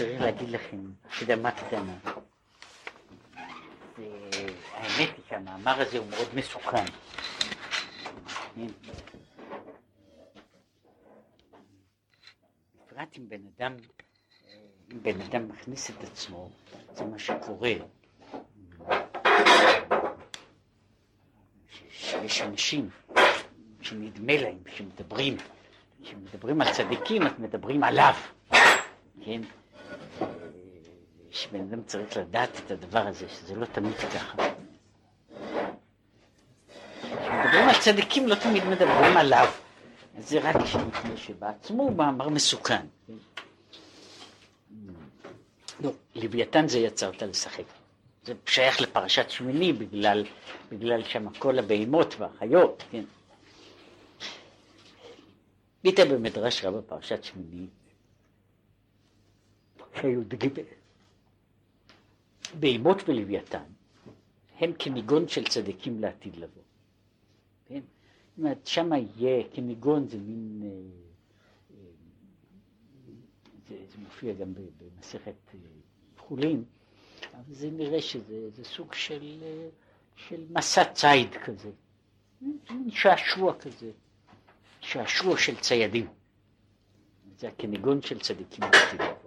צריך להגיד לכם הקדמה קטנה. האמת היא שהמאמר הזה הוא מאוד מסוכן. בפרט אם בן אדם, אם בן אדם מכניס את עצמו, זה מה שקורה. יש אנשים שנדמה להם, שמדברים, כשמדברים על צדיקים, אז מדברים עליו, כן? שבן אדם צריך לדעת את הדבר הזה, שזה לא תמיד ככה. כשמדברים על צדיקים לא תמיד מדברים עליו. זה רק מפני שבעצמו הוא מאמר מסוכן. לא, לוויתן זה יצרת לשחק. זה שייך לפרשת שמיני בגלל, בגלל שם כל הבהמות והחיות, כן. ביטא במדרש רבה פרשת שמיני, שי"ג בהמות ולוויתן הם כניגון של צדיקים לעתיד לבוא. כן? זאת אומרת, שמה יהיה, כניגון זה מין, אה, אה, זה, זה מופיע גם במסכת אה, חולין, אבל זה נראה שזה סוג של, של מסע ציד כזה, שעשוע כזה, שעשוע של ציידים. זה הכניגון של צדיקים לבוא.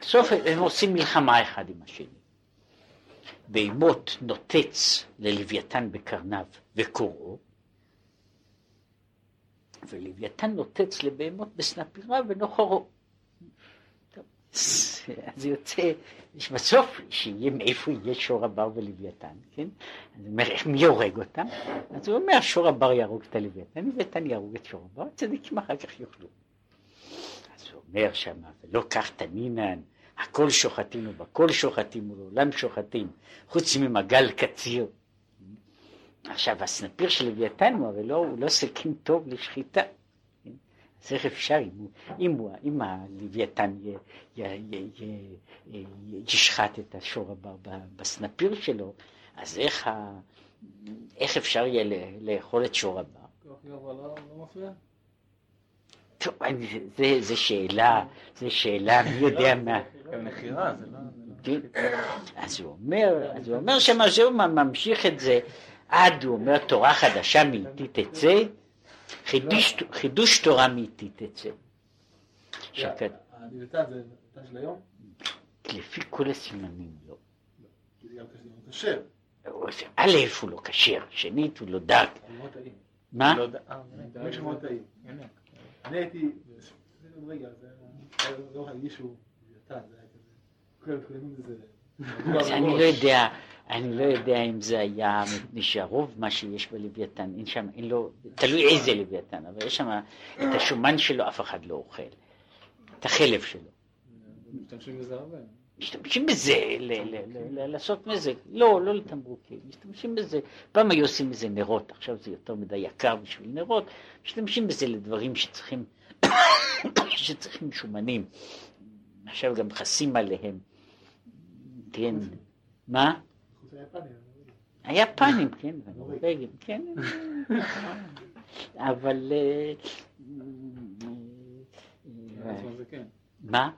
בסוף הם עושים מלחמה אחד עם השני. בהמות נוטץ ללוויתן בקרניו וקוראו, ולוויתן נוטץ לבהמות בסנפירה ונוחרו. אז יוצא, בסוף, שיהיה מאיפה יהיה שור הבר ולוויתן, כן? אז הוא אומר, מי הורג אותם? אז הוא אומר, שור הבר יהרוג את הלוויתן, לוויתן יהרוג את שור הבר, צדיקים אחר כך יאכלו. אומר שמה, ולא כך תנינן, הכל שוחטים ובכל שוחטים ולעולם שוחטים, חוץ ממגל קציר. עכשיו, הסנפיר של לוויתן הוא הרי לא, לא סכין טוב לשחיטה. אז איך אפשר, אם, אם, אם הלוויתן ישחט את השור בסנפיר שלו, אז איך, איך אפשר יהיה לאכול את שור הבר? לא מפריע? טוב, זה שאלה, זה שאלה, מי יודע מה. מכירה, זה לא... כן. אז הוא אומר, אז הוא אומר שמה שהוא ממשיך את זה עד, הוא אומר, תורה חדשה מאיתי תצא, חידוש תורה מאיתי תצא. זה? לפי כל הסימנים לא. זה גם כשר. א' הוא לא כשר, שנית הוא לא דק. מה? אני הייתי, רגע, לא הרגישו, אני לא יודע, אני לא יודע אם זה היה מפני שהרוב מה שיש בלוויתן, אין שם, אין לו, תלוי איזה לוויתן, אבל יש שם את השומן שלו אף אחד לא אוכל, את החלב שלו. משתמשים בזה הרבה. משתמשים בזה, לעשות מזה, לא, לא לתמרוקים, משתמשים בזה, פעם היו עושים מזה נרות, עכשיו זה יותר מדי יקר בשביל נרות, משתמשים בזה לדברים שצריכים, שצריכים שומנים, עכשיו גם חסים עליהם, כן, מה? היפנים, כן, והנורבגים, כן, אבל... מה?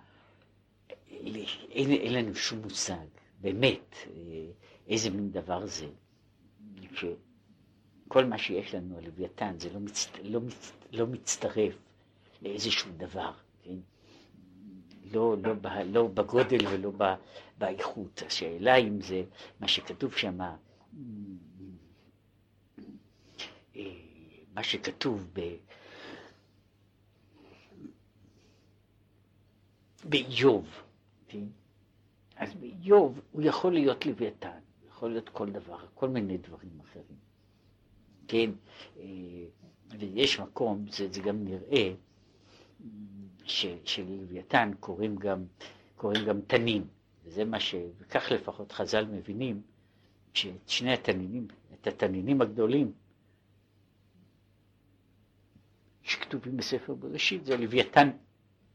אין, אין לנו שום מושג, באמת, איזה מין דבר זה, שכל מה שיש לנו על לוויתן זה לא, מצט, לא, מצט, לא מצטרף לאיזשהו דבר, כן? לא, לא, לא בגודל ולא באיכות. השאלה אם זה מה שכתוב שם, מה שכתוב ב... באיוב, כן? אז באיוב הוא יכול להיות לוויתן, יכול להיות כל דבר, כל מיני דברים אחרים, כן? ויש מקום, זה, זה גם נראה, שללוויתן קוראים גם, קוראים גם תנין, וזה מה ש... וכך לפחות חז"ל מבינים, שאת שני התנינים, את התנינים הגדולים, שכתובים בספר בראשית, זה לוויתן,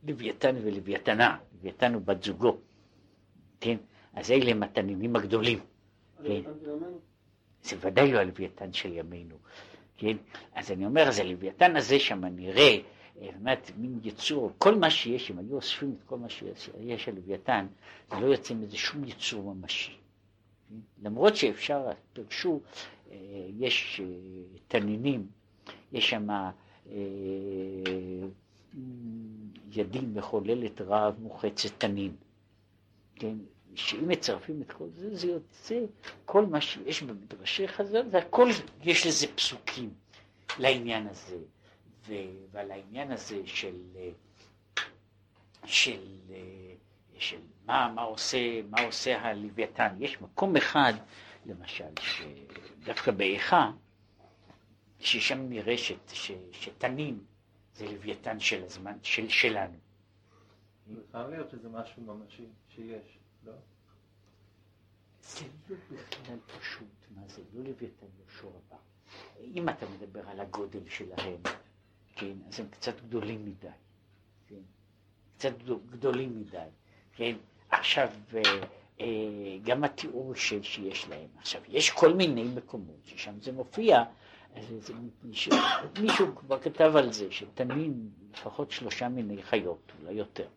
לוויתן ולוויתנה, לוויתן הוא בת זוגו, כן? אז אלה הם התנינים הגדולים, כן? זה ודאי לא הלוויתן של ימינו, כן? אז אני אומר, אז הלוויתן הזה שם נראה זאת אומרת, מין יצור, כל מה שיש, אם היו אוספים את כל מה שיש על לוויתן, זה לא יוצא מזה שום יצור ממשי. למרות שאפשר, פרשו, אה, יש אה, תנינים, יש שם ידים מחוללת רעב מוחצת תנין. כן? שאם מצרפים את כל זה, זה יוצא, כל מה שיש במדרשי חז"ל, זה הכל, יש לזה פסוקים לעניין הזה, ו, ועל העניין הזה של, של, של מה, מה, עושה, מה עושה הלוויתן. יש מקום אחד, למשל, שדווקא באיכה, ששם נראה שתנין זה לוויתן של הזמן, של, שלנו. חייב להיות שזה משהו ממשי שיש. לא? זה לא בכלל פשוט, מה זה לא לוויתן יהושע הבא. אם אתה מדבר על הגודל שלהם, כן, אז הם קצת גדולים מדי, כן, קצת גדולים מדי, כן, עכשיו אה, אה, גם התיאור שיש להם, עכשיו יש כל מיני מקומות ששם זה מופיע, אז מישהו, מישהו כבר כתב על זה, שתנין לפחות שלושה מיני חיות, אולי יותר.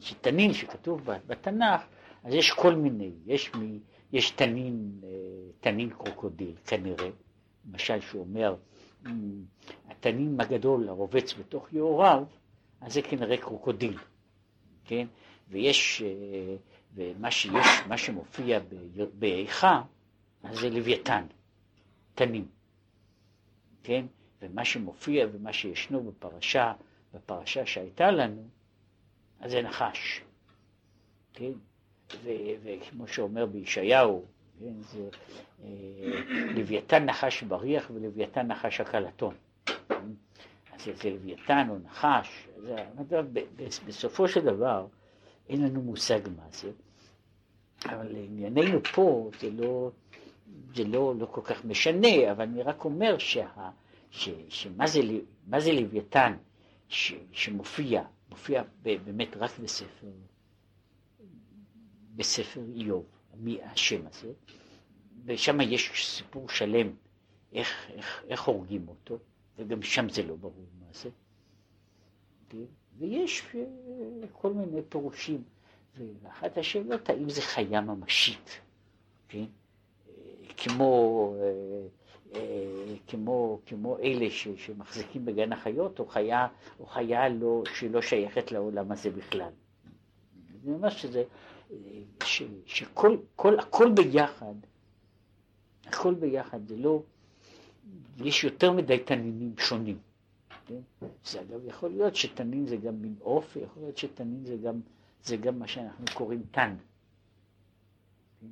שתנין שכתוב בתנ"ך, אז יש כל מיני, יש, מ, יש תנין, אה, תנין קרוקודיל כנראה, למשל שהוא אומר, התנין הגדול הרובץ בתוך יאוריו, אז זה כנראה קרוקודיל, כן? ויש, אה, ומה שיש, מה שמופיע באיכה, אז זה לוויתן, תנין, כן? ומה שמופיע ומה שישנו בפרשה, בפרשה שהייתה לנו, אז זה נחש, כן? וכמו שאומר בישעיהו, כן, זה אה, לוויתן נחש בריח ולוויתן נחש הקלטון. אז זה לוויתן או נחש, זה, בסופו של דבר אין לנו מושג מה זה, אבל לענייננו פה זה לא, זה לא, לא כל כך משנה, אבל אני רק אומר שה, ש, שמה זה, זה לוויתן שמופיע מופיע באמת רק בספר, בספר איוב, מי השם הזה, ושם יש סיפור שלם איך, איך, איך הורגים אותו, וגם שם זה לא ברור מה זה. ויש אה, כל מיני פירושים, ואחת השאלות האם זה חיה ממשית, כן? כמו אה, אה, כמו, כמו אלה ש, שמחזיקים בגן החיות, או חיה, או חיה לא, שלא שייכת לעולם הזה בכלל. אני אומר שזה, אה, ש, שכל, כל, הכל ביחד, הכל ביחד, זה לא, יש יותר מדי תנינים שונים. כן? זה אגב יכול להיות שתנין זה גם מין עוף, ויכול להיות שתנין זה גם, זה גם מה שאנחנו קוראים תן. כן?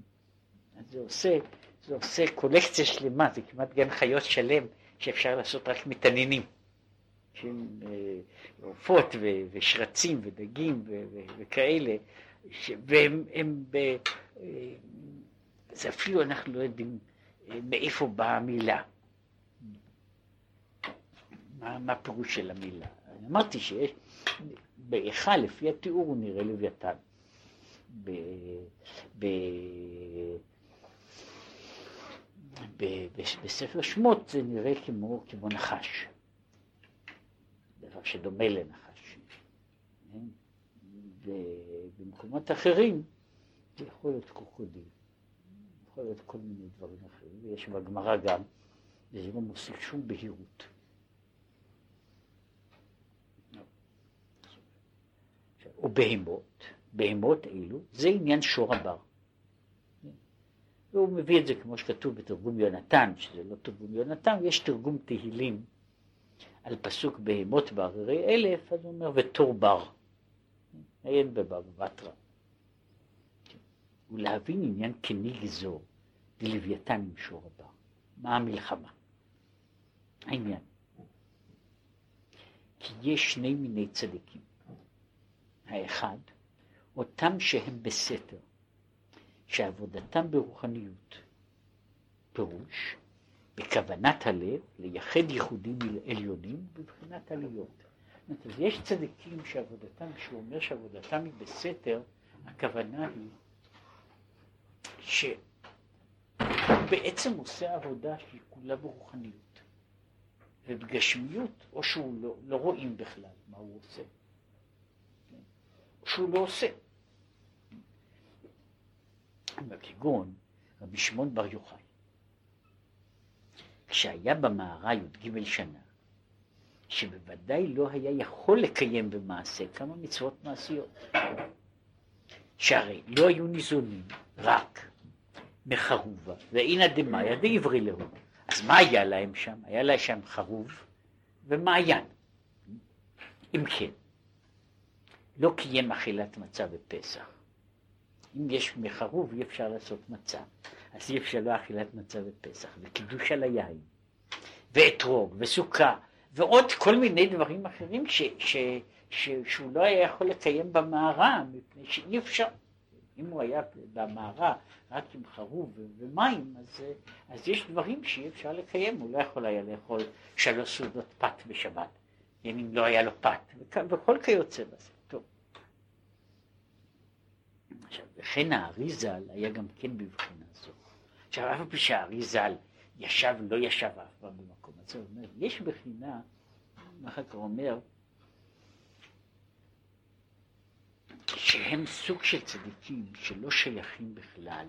אז זה עושה, זה עושה קולקציה שלמה, זה כמעט גן חיות שלם שאפשר לעשות רק מתנינים. אה, עופות ושרצים ודגים וכאלה, והם, הם ב, אה, זה אפילו אנחנו לא יודעים אה, מאיפה באה המילה. מה, מה הפירוש של המילה? אמרתי שיש, בהיכל לפי התיאור הוא נראה לוויתן. ב, ב, בספר שמות זה נראה כמו, כמו נחש, דבר שדומה לנחש. כן? ובמקומות אחרים זה יכול להיות קרוקודיל, יכול להיות כל מיני דברים אחרים, ויש בגמרא גם, וזה לא מוסיף שום בהירות. ובהמות, בהמות אלו, זה עניין שור הבר. והוא מביא את זה כמו שכתוב בתרגום יונתן, שזה לא תרגום יונתן, יש תרגום תהילים על פסוק בהמות בהררי אלף, אז הוא אומר ותור בר, עיין בבר בתרא. ולהבין עניין כני גזור, דלוויתן עם שור הבר. מה המלחמה? העניין. כי יש שני מיני צדיקים. האחד, אותם שהם בסתר, שעבודתם ברוחניות. פירוש, בכוונת הלב לייחד ייחודים עליונים בבחינת עליות. אז יש צדיקים שעבודתם, כשהוא אומר שעבודתם היא בסתר, הכוונה היא שהוא בעצם עושה עבודה שהיא כולה ברוחניות. ובגשמיות, או שהוא לא, לא רואים בכלל מה הוא עושה, או שהוא לא עושה. כגון רבי שמעון בר יוחאי, כשהיה במערה י"ג שנה, שבוודאי לא היה יכול לקיים במעשה כמה מצוות מעשיות. שהרי לא היו ניזונים רק מחרובה, ואינא דמאיה דעברי להו. אז מה היה להם שם? היה להם שם חרוב ומעיין. אם כן, לא קיים אכילת מצה בפסח. אם יש מחרוב אי אפשר לעשות מצה, אז אי אפשר לא אכילת מצה בפסח, וקידוש על היין, ואתרוג, וסוכה, ועוד כל מיני דברים אחרים ש, ש, ש, שהוא לא היה יכול לקיים במערה, מפני שאי אפשר. אם הוא היה במערה רק עם חרוב ומים, אז, אז יש דברים שאי אפשר לקיים, הוא לא יכול היה לאכול שלוש סעודות פת בשבת, אם לא היה לו פת, וכל כיוצא בזה. טוב. עכשיו, וכן הארי ז"ל היה גם כן בבחינה זו. עכשיו, אף פי שהארי ז"ל ישב, לא ישב אף פעם במקום הזה, הוא אומר, יש בחינה, אחר כך אומר, שהם סוג של צדיקים שלא שייכים בכלל,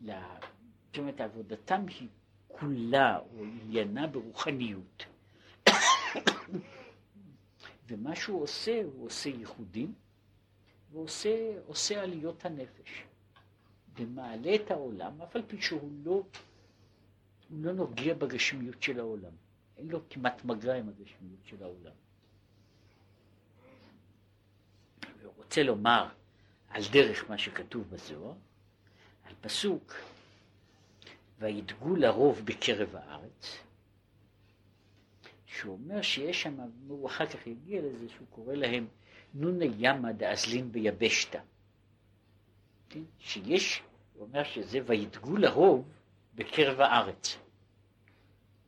זאת אומרת עבודתם היא כולה או עניינה ברוחניות. ומה שהוא עושה, הוא עושה ייחודים ועושה עליות הנפש. ומעלה את העולם, אף על פי שהוא לא, הוא לא נוגע בגשמיות של העולם. אין לו כמעט מגע עם הגשמיות של העולם. והוא רוצה לומר על דרך מה שכתוב בזוהר, על פסוק וידגו לרוב בקרב הארץ, שהוא אומר שיש שם, הוא אחר כך יגיע לזה שהוא קורא להם נוני ימא דאזלין ביבשתא. כן? שיש, הוא אומר שזה וידגו לרוב בקרב הארץ.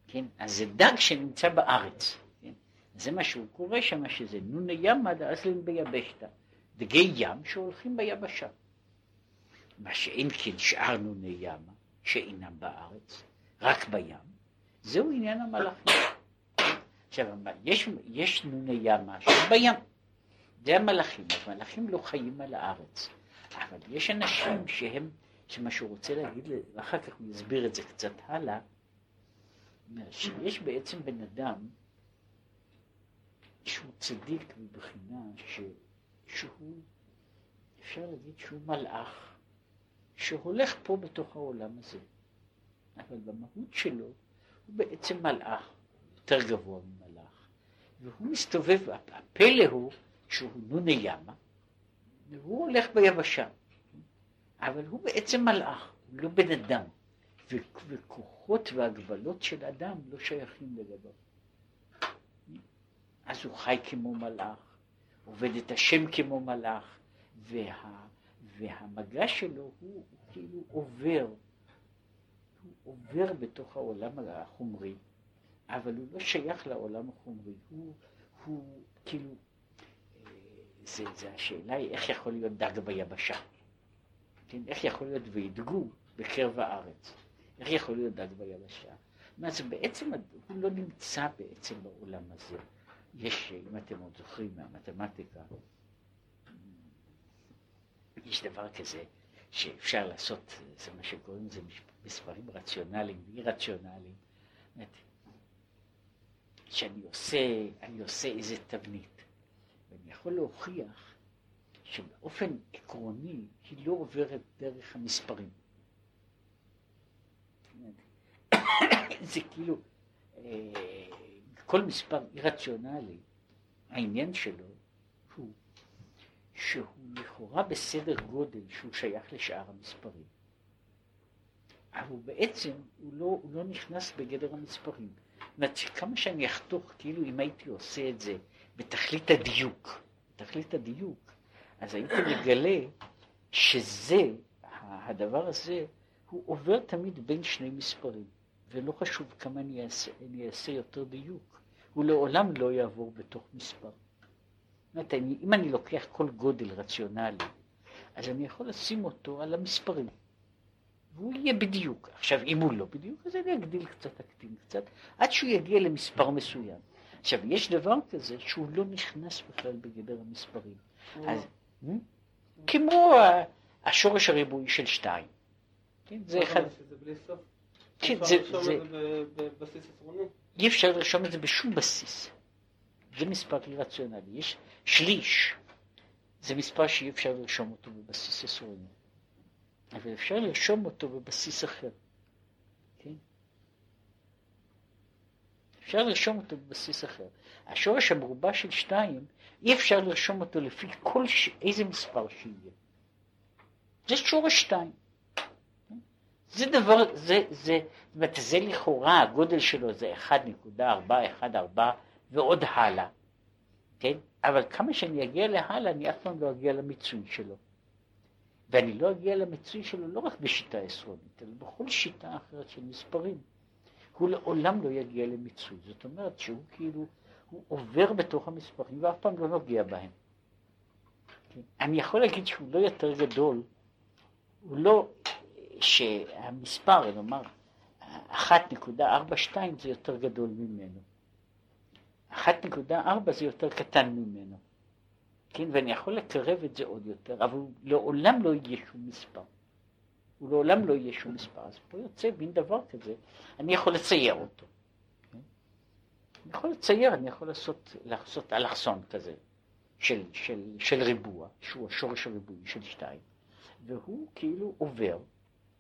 כן? אז זה דג שנמצא בארץ. כן? זה מה שהוא קורא שם, שזה נוני ימא דאזלין ביבשתא. דגי ים שהולכים ביבשה. מה שאין כן שאר נוני ימה, שאינם בארץ, רק בים, זהו עניין המלאכים. עכשיו, יש, יש נוני ימה שבים, זה המלאכים, המלאכים לא חיים על הארץ, אבל יש אנשים שהם, שמה שהוא רוצה להגיד, ואחר כך הוא יסביר את זה קצת הלאה, שיש בעצם בן אדם שהוא צדיק מבחינה ש... שהוא, אפשר להגיד שהוא מלאך, שהולך פה בתוך העולם הזה, אבל במהות שלו הוא בעצם מלאך, יותר גבוה ממלאך, והוא מסתובב, הפלא הוא שהוא נוני ימה, והוא הולך ביבשה, אבל הוא בעצם מלאך, הוא לא בן אדם, וכוחות והגבלות של אדם לא שייכים לגביו. אז הוא חי כמו מלאך, עובד את השם כמו מלאך, וה, והמגע שלו הוא, הוא כאילו עובר, הוא עובר בתוך העולם החומרי, אבל הוא לא שייך לעולם החומרי, הוא, הוא כאילו, זה, זה השאלה היא איך יכול להיות דג ביבשה, כן? איך יכול להיות וידגו בקרב הארץ, איך יכול להיות דג ביבשה, זה בעצם, הוא לא נמצא בעצם בעולם הזה. יש, אם אתם עוד זוכרים מהמתמטיקה, יש דבר כזה שאפשר לעשות, זה מה שקוראים לזה מספרים רציונליים ואי רציונליים. שאני עושה, עושה איזה תבנית, ואני יכול להוכיח שבאופן עקרוני היא לא עוברת דרך המספרים. זה כאילו, אה, כל מספר אירציונלי, העניין שלו הוא שהוא לכאורה בסדר גודל שהוא שייך לשאר המספרים. אבל הוא בעצם, הוא לא, הוא לא נכנס בגדר המספרים. זאת אומרת, כמה שאני אחתוך, כאילו אם הייתי עושה את זה בתכלית הדיוק, בתכלית הדיוק, אז הייתי מגלה שזה, הדבר הזה, הוא עובר תמיד בין שני מספרים, ולא חשוב כמה אני אעשה, אני אעשה יותר דיוק. הוא לעולם לא יעבור בתוך מספר. זאת אומרת, אם אני לוקח כל גודל רציונלי, אז אני יכול לשים אותו על המספרים. והוא יהיה בדיוק. עכשיו, אם הוא לא בדיוק, אז אני אגדיל קצת, אקטין קצת, עד שהוא יגיע למספר מסוים. עכשיו, יש דבר כזה שהוא לא נכנס בכלל בגדר המספרים. אז, אה? כמו השורש הריבועי של שתיים. כן, זה אחד... כן, זה... אי אפשר לרשום את זה בשום בסיס. זה מספר רציונלי. יש שליש. זה מספר שאי אפשר לרשום אותו בבסיס עשרוני. אבל אפשר לרשום אותו בבסיס אחר. כן? אפשר לרשום אותו בבסיס אחר. השורש המרובע של שתיים, אי אפשר לרשום אותו לפי כל ש... איזה מספר שיהיה. זה שורש שתיים. זה דבר, זה, זה, זאת אומרת, זה לכאורה, הגודל שלו זה 1.414 ועוד הלאה, כן? אבל כמה שאני אגיע להלאה, אני אף פעם לא אגיע למיצוי שלו. ואני לא אגיע למיצוי שלו לא רק בשיטה עשרונית, אלא בכל שיטה אחרת של מספרים. הוא לעולם לא יגיע למיצוי. זאת אומרת שהוא כאילו, הוא עובר בתוך המספרים ואף פעם לא נוגע בהם. כן? אני יכול להגיד שהוא לא יותר גדול, הוא לא שהמספר, נאמר, 1.42 זה יותר גדול ממנו. 1.4 זה יותר קטן ממנו. כן, ואני יכול לקרב את זה עוד יותר, אבל לעולם לא יהיה שום מספר. הוא לעולם לא יהיה שום מספר. אז פה יוצא מין דבר כזה, אני יכול לצייר אותו. כן? אני יכול לצייר, אני יכול לעשות, לעשות אלכסון כזה של, של, של ריבוע, שהוא השורש הריבועי של שתיים, והוא כאילו עובר,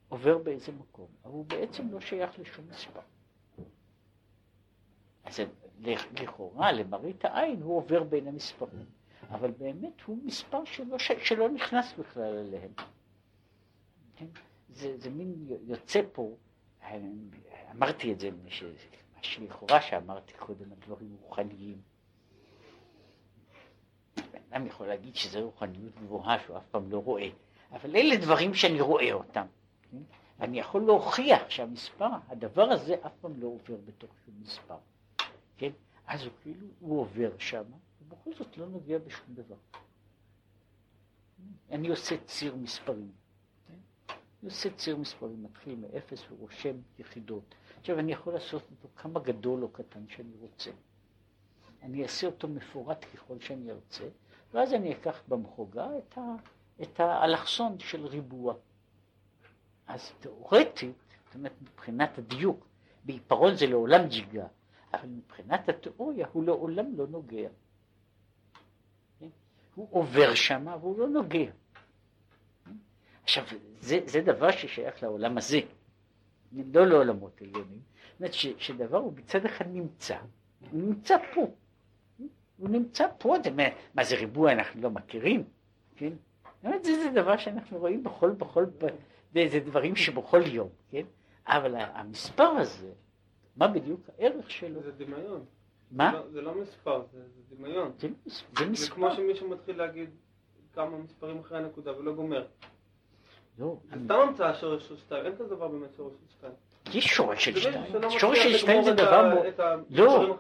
עובר באיזה מקום, אבל הוא בעצם לא שייך לשום מספר. אז לכאורה, למראית העין, הוא עובר בין המספרים. אבל באמת הוא מספר שלא, שלא נכנס בכלל אליהם. זה, זה מין יוצא פה, אמרתי את זה, מה שלכאורה שאמרתי קודם, הדברים רוחניים. אדם יכול להגיד שזה רוחניות גבוהה שהוא אף פעם לא רואה, אבל אלה דברים שאני רואה אותם. כן? אני יכול להוכיח שהמספר, הדבר הזה אף פעם לא עובר בתוך שום מספר. כן? אז הוא כאילו, הוא עובר שם, ובכל זאת לא נוגע בשום דבר. אני עושה ציר מספרים. כן? אני עושה ציר מספרים, מתחיל מאפס ורושם יחידות. עכשיו אני יכול לעשות אותו כמה גדול או קטן שאני רוצה. אני אעשה אותו מפורט ככל שאני ארצה, ואז אני אקח במחוגה את, ה, את האלכסון של ריבוע. אז תאורטית, זאת אומרת מבחינת הדיוק, בעיפרון זה לעולם ג'יגה, אבל מבחינת התיאוריה הוא לעולם לא נוגע. הוא עובר שם והוא לא נוגע. עכשיו, זה, זה דבר ששייך לעולם הזה, לא לעולמות עליונים. זאת אומרת שדבר הוא מצד אחד נמצא, הוא נמצא פה. הוא נמצא פה, זה, מה זה ריבוע אנחנו לא מכירים, כן? זאת זה, זה דבר שאנחנו רואים בכל, בכל, זה דברים שבכל יום, כן? אבל המספר הזה, מה בדיוק הערך שלו? זה דמיון. מה? זה לא, זה לא מספר, זה, זה דמיון. זה, זה מספר. זה כמו שמישהו מתחיל להגיד כמה מספרים אחרי הנקודה ולא גומר. לא. זה סתם המצאה שורש של שתיים, אין כזה דבר באמת שורש של שתיים. יש שורש של שתיים. שורש של שתיים זה דבר... לא,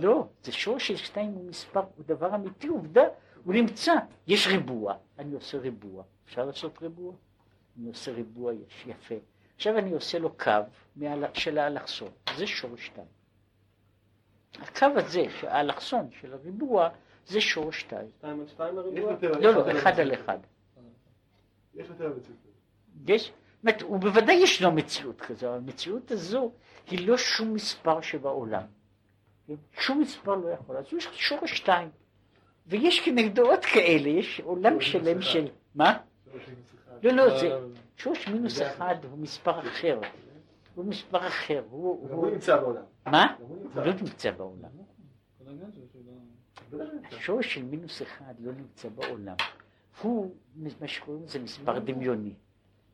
לא, זה שורש של שתיים הוא מספר, הוא דבר אמיתי, עובדה, הוא נמצא. יש ריבוע, אני עושה ריבוע. אפשר לעשות ריבוע? אני עושה ריבוע יפה. עכשיו אני עושה לו קו של האלכסון, זה שורש שתיים. הקו הזה, האלכסון של הריבוע, זה שורש שתיים. שתיים על שתיים הריבוע? לא, לא, אחד על אחד. יש יותר מציאות. יש, זאת אומרת, ובוודאי ישנו מציאות כזו, אבל המציאות הזו היא לא שום מספר שבעולם. שום מספר לא יכול, אז יש שורש שתיים. ויש כנגדו עוד כאלה, יש עולם שלם של... מה? לא, לא, זה... שורש מינוס אחד הוא מספר אחר. הוא מספר אחר. הוא נמצא בעולם. מה? הוא לא נמצא בעולם. השורש של מינוס אחד לא נמצא בעולם. הוא, מה שקוראים לזה מספר דמיוני.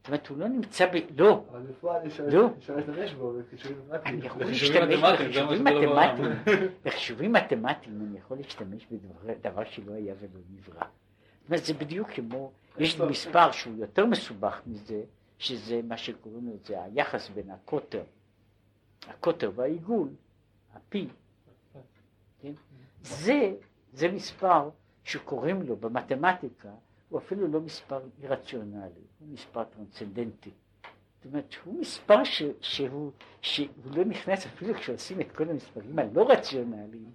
זאת אומרת, הוא לא נמצא ב... לא. אבל בפועל אפשר לא. להשתמש בו בחישובים מתמטיים. אני יכול להשתמש בחישובים מתמטיים. בחישובים מתמטיים אני יכול להשתמש בדבר שלא היה ולא נברא. זאת אומרת, זה בדיוק כמו, יש מספר שהוא יותר מסובך מזה, שזה מה שקוראים לזה היחס בין הקוטר, הקוטר והעיגול, הפי, כן? זה, זה מספר שקוראים לו במתמטיקה, הוא אפילו לא מספר אירציונלי, הוא מספר טרנסצנדנטי. זאת אומרת, הוא מספר ש, שהוא, שהוא לא נכנס אפילו כשעושים את כל המספרים הלא רציונליים,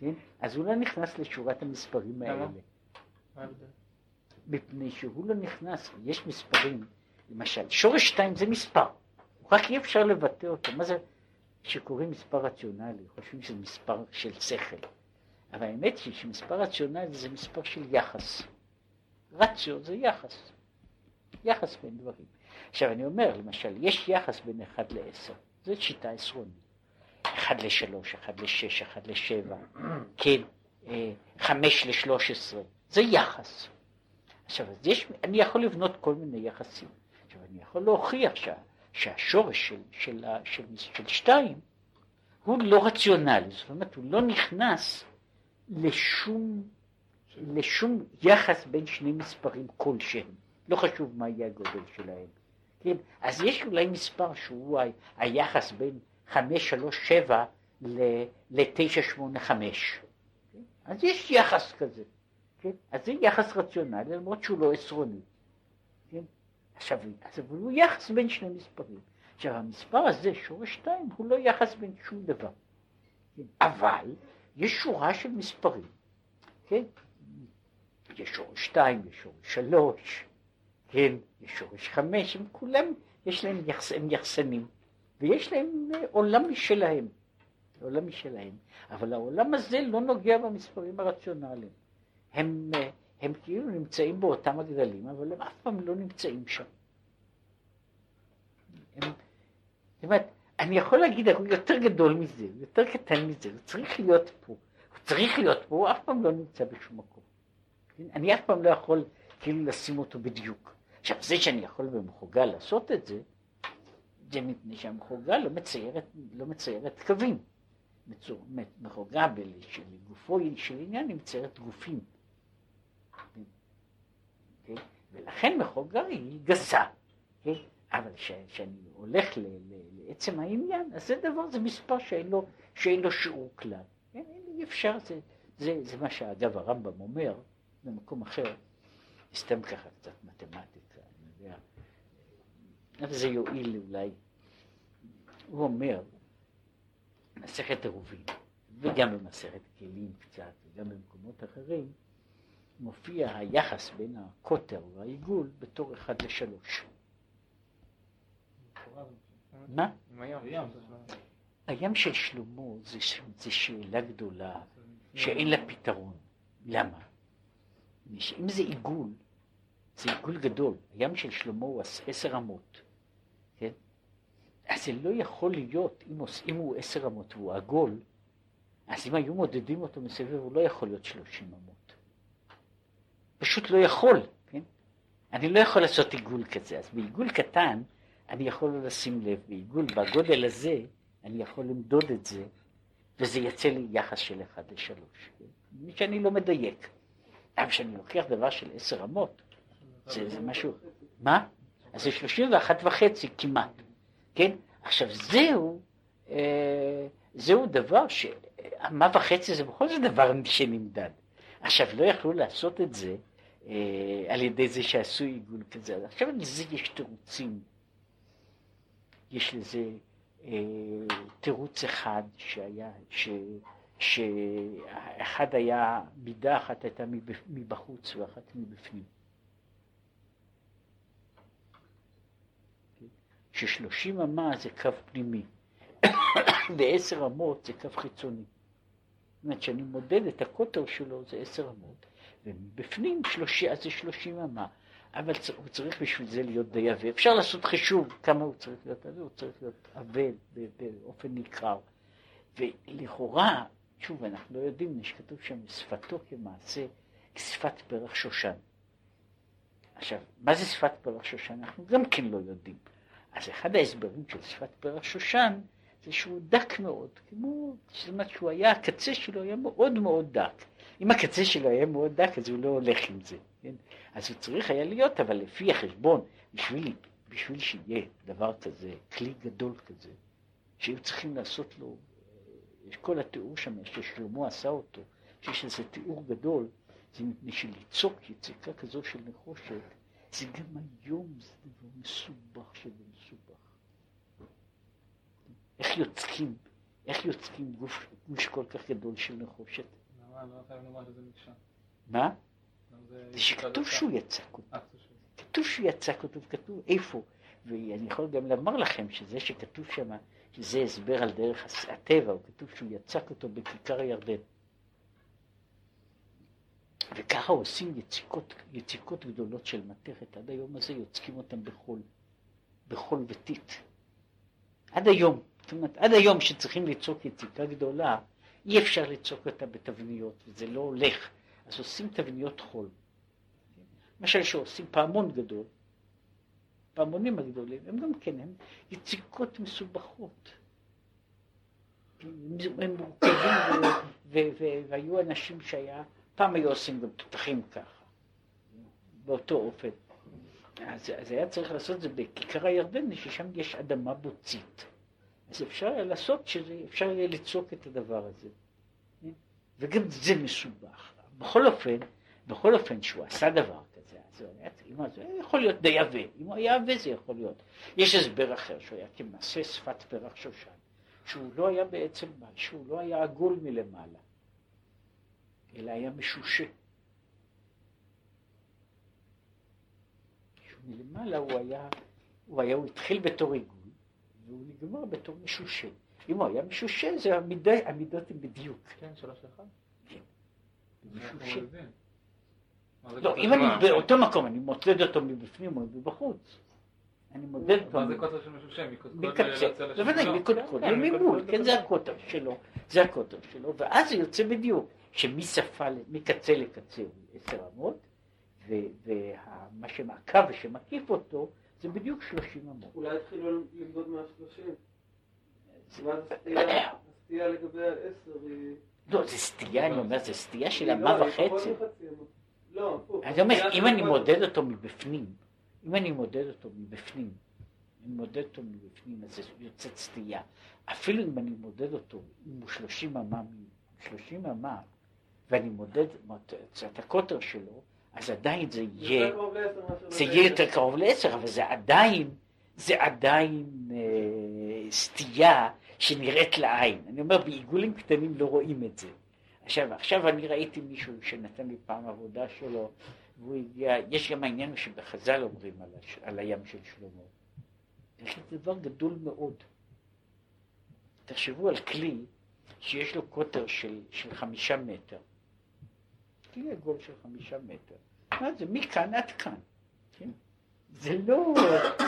כן? אז הוא לא נכנס לשורת המספרים? האלה. מפני שהוא לא נכנס, יש מספרים, למשל, שורש שתיים זה מספר, רק אי אפשר לבטא אותו. מה זה שקוראים מספר רציונלי? חושבים שזה מספר של שכל. אבל האמת היא שמספר רציונלי זה מספר של יחס. רציו זה יחס. יחס בין דברים. עכשיו אני אומר, למשל, יש יחס בין 1 ל-10, זו שיטה עשרונית. 1 ל-3, 1 ל-6, 1 ל-7, כן, 5 ל-13, זה יחס. עכשיו, אז יש, אני יכול לבנות כל מיני יחסים. עכשיו, אני יכול להוכיח שה, שהשורש של, של, ה- של, של שתיים הוא לא רציונלי, זאת אומרת, הוא לא נכנס לשום, לשום יחס בין שני מספרים כלשהם. לא חשוב מה יהיה הגודל שלהם. כן? אז יש אולי מספר שהוא היחס בין 537 ל-985. כן? אז יש יחס כזה. כן? אז זה יחס רציונלי, למרות שהוא לא עשרוני. כן? עכשיו, אז אבל הוא יחס בין שני מספרים. עכשיו, המספר הזה, שורש 2, הוא לא יחס בין שום דבר. כן? אבל יש שורה של מספרים. כן? יש שורש 2, יש שורש 3, כן? יש שורש 5, הם כולם, יש להם יחס, הם יחסנים, ויש להם אה, עולם משלהם. עולם משלהם. אבל העולם הזה לא נוגע במספרים הרציונליים. הם, אה, הם כאילו נמצאים באותם הגדלים, אבל הם אף פעם לא נמצאים שם. הם, זאת אומרת, אני יכול להגיד, הוא יותר גדול מזה, הוא יותר קטן מזה, הוא צריך להיות פה. הוא צריך להיות פה, הוא אף פעם לא נמצא בשום מקום. אני אף פעם לא יכול כאילו לשים אותו בדיוק. עכשיו, זה שאני יכול במחוגה לעשות את זה, זה מפני שהמחוגה לא מציירת, לא מציירת קווים. מצור- מחוגה שלגופו של עניין היא מציירת גופים. כן? ולכן מחוגה היא גסה. כן? אבל כשאני הולך ל, ל, לעצם העניין, אז זה דבר, זה מספר שאין לו, שאין לו שיעור כלל. כן? אי אפשר, זה, זה, זה מה שאגב הרמב"ם אומר במקום אחר, סתם ככה קצת מתמטיקה, אני יודע, אבל זה יועיל אולי. הוא אומר, מסכת עירובין, וגם במסכת כלים קצת, וגם במקומות אחרים, מופיע היחס בין הקוטר והעיגול בתור אחד לשלוש. מה? הים. של שלמה זה, זה שאלה גדולה שאין לה פתרון. למה? שאם זה עיגול, זה עיגול גדול. הים של שלמה הוא עש- עשר אמות, כן? אז זה לא יכול להיות, אם, אם הוא עשר אמות והוא עגול, אז אם היו מודדים אותו מסביב, הוא לא יכול להיות שלושים אמות. פשוט לא יכול, כן? אני לא יכול לעשות עיגול כזה. אז בעיגול קטן, אני יכול לא לשים לב. בעיגול, בגודל הזה, אני יכול למדוד את זה, וזה יצא לי יחס של אחד לשלוש. כן? מי שאני לא מדייק. אבל כשאני לוקח דבר של עשר אמות, זה, זה משהו... מה? אז זה שלושים ואחת וחצי כמעט, כן? עכשיו זהו, אה, זהו דבר ש... מה וחצי זה בכל זאת דבר שנמדד. עכשיו לא יכלו לעשות את זה אה, על ידי זה שעשו עיגול כזה. עכשיו לזה יש תירוצים. יש לזה אה, תירוץ אחד שהיה, ש... שאחד היה, מידה אחת הייתה מבחוץ ואחת מבפנים. ששלושים אמה זה קו פנימי, ועשר אמות זה קו חיצוני. זאת אומרת, כשאני מודד את הקוטר שלו זה עשר אמות, ובפנים שלושי, אז זה שלושים אמה. אבל הוא צריך בשביל זה להיות די עבה. אפשר לעשות חישוב כמה הוא צריך להיות עבה, הוא צריך להיות עבה באופן ניכר. ולכאורה, שוב, אנחנו לא יודעים, כתוב שם שפתו כמעשה כשפת פרח שושן. עכשיו, מה זה שפת פרח שושן? אנחנו גם כן לא יודעים. אז אחד ההסברים של שפת פרח שושן זה שהוא דק מאוד, כמו, זאת אומרת שהוא היה, הקצה שלו היה מאוד מאוד דק. אם הקצה שלו היה מאוד דק, אז הוא לא הולך עם זה, כן? אז הוא צריך היה להיות, אבל לפי החשבון, בשביל, בשביל שיהיה דבר כזה, כלי גדול כזה, שהיו צריכים לעשות לו, כל התיאור שם, ששלמה עשה אותו, שיש איזה תיאור גדול, זה מפני שליצוק יציקה כזו של נחושת, זה גם היום זה דבר מסובך שזה מסובך. איך יוצקים, איך יוצקים גוף, גוש כל כך גדול של נחושת? למה לא חייבים לומר שזה מקשה? מה? זה שכתוב שהוא יצק אותו. אה, כתוב שהוא- כתוב שהוא יצק אותו, וכתוב איפה. ואני יכול גם לומר לכם שזה שכתוב שם, שזה הסבר על דרך הטבע, הוא כתוב שהוא יצק אותו בכיכר הירדן. וככה עושים יציקות, יציקות גדולות של מתכת, עד היום הזה יוצקים אותם בחול, בחול וטיט. עד היום, זאת אומרת, עד היום שצריכים ליצוק יציקה גדולה, אי אפשר ליצוק אותה בתבניות, וזה לא הולך, אז עושים תבניות חול. למשל שעושים פעמון גדול, פעמונים הגדולים, הם גם כן, הם יציקות מסובכות. הם מורכבים, והיו אנשים שהיה, פעם היו עושים גם תותחים ככה, באותו אופן. אז, אז היה צריך לעשות את זה בכיכר הירדן, ששם יש אדמה בוצית. אז אפשר היה לעשות שזה, אפשר יהיה ליצוק את הדבר הזה. וגם זה מסובך. בכל אופן, בכל אופן שהוא עשה דבר אם הוא- זה יכול להיות די עבה, אם הוא היה עבה זה יכול להיות. יש הסבר אחר שהוא היה כמעשה שפת פרח שושן, שהוא לא היה בעצם, שהוא לא היה עגול מלמעלה, אלא היה משושה. מלמעלה הוא היה, הוא היה, הוא התחיל בתור עיגול, והוא נגמר בתור משושה. אם הוא היה משושה, זה המידות הן בדיוק. כן, שלוש אחד. כן. משושה. לא, אם אני? באותו מקום, אני מודד אותו מבפנים או מבחוץ. אני מודד אותו. מה זה קוטר של משושה? מקודקוד מקצה, ליוצא לשם? בוודאי, לא. מקודקוד, ממול, כן, זה. הקוטר שלו, זה הקוטר שלו, ואז זה יוצא בדיוק, שמשפה, מקצה לקצה הוא עשר אמות, ומה שמעקב ושמקיף אותו, זה בדיוק שלושים אמות. אולי התחילו למדוד מהשלושים. הסטייה, לגבי העשר היא... לא, זה סטייה, אני אומר, זה סטייה של אמה לא, וחצי. לא. אני אומר, אם אני מודד אותו מבפנים, אם אני מודד אותו מבפנים, אני מודד אותו מבפנים, אז זה יוצאת סטייה. אפילו אם אני מודד אותו, אם הוא 30 אמה, 30 אמה, ואני מודד את הקוטר שלו, אז עדיין זה יהיה, זה. יהיה יותר קרוב לעשר, אבל זה עדיין, זה עדיין אה, סטייה שנראית לעין. אני אומר, בעיגולים קטנים לא רואים את זה. עכשיו, עכשיו אני ראיתי מישהו שנתן לי פעם עבודה שלו, והוא הגיע, יש גם העניין שבחז"ל אומרים על, הש, על הים של שלמה. זה דבר גדול מאוד. תחשבו על כלי שיש לו קוטר של, של חמישה מטר. כלי עגול של חמישה מטר. מה זה? מכאן עד כאן. כן? זה לא,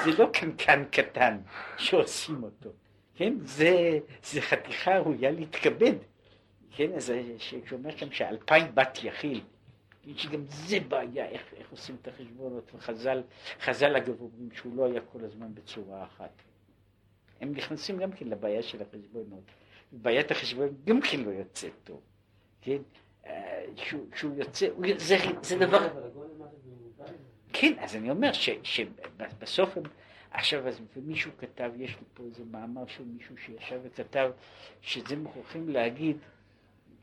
זה לא קנקן קטן שעושים אותו. כן? זה, זה חתיכה ראויה להתכבד. כן? אז שאומר שם שאלפיים בת יכיל. שגם זה בעיה, איך, איך עושים את החשבונות, וחז"ל, חז"ל אגב אומרים שהוא לא היה כל הזמן בצורה אחת. הם נכנסים גם כן לבעיה של החשבונות. בעיית החשבון גם כן לא יוצאת טוב, כן? אה, שהוא, שהוא יוצא, הוא, זה, זה דבר... כן, אז אני אומר ש, שבסוף הם... עכשיו, אז מישהו כתב, יש לי פה איזה מאמר של מישהו שישב וכתב, שזה מוכרחים להגיד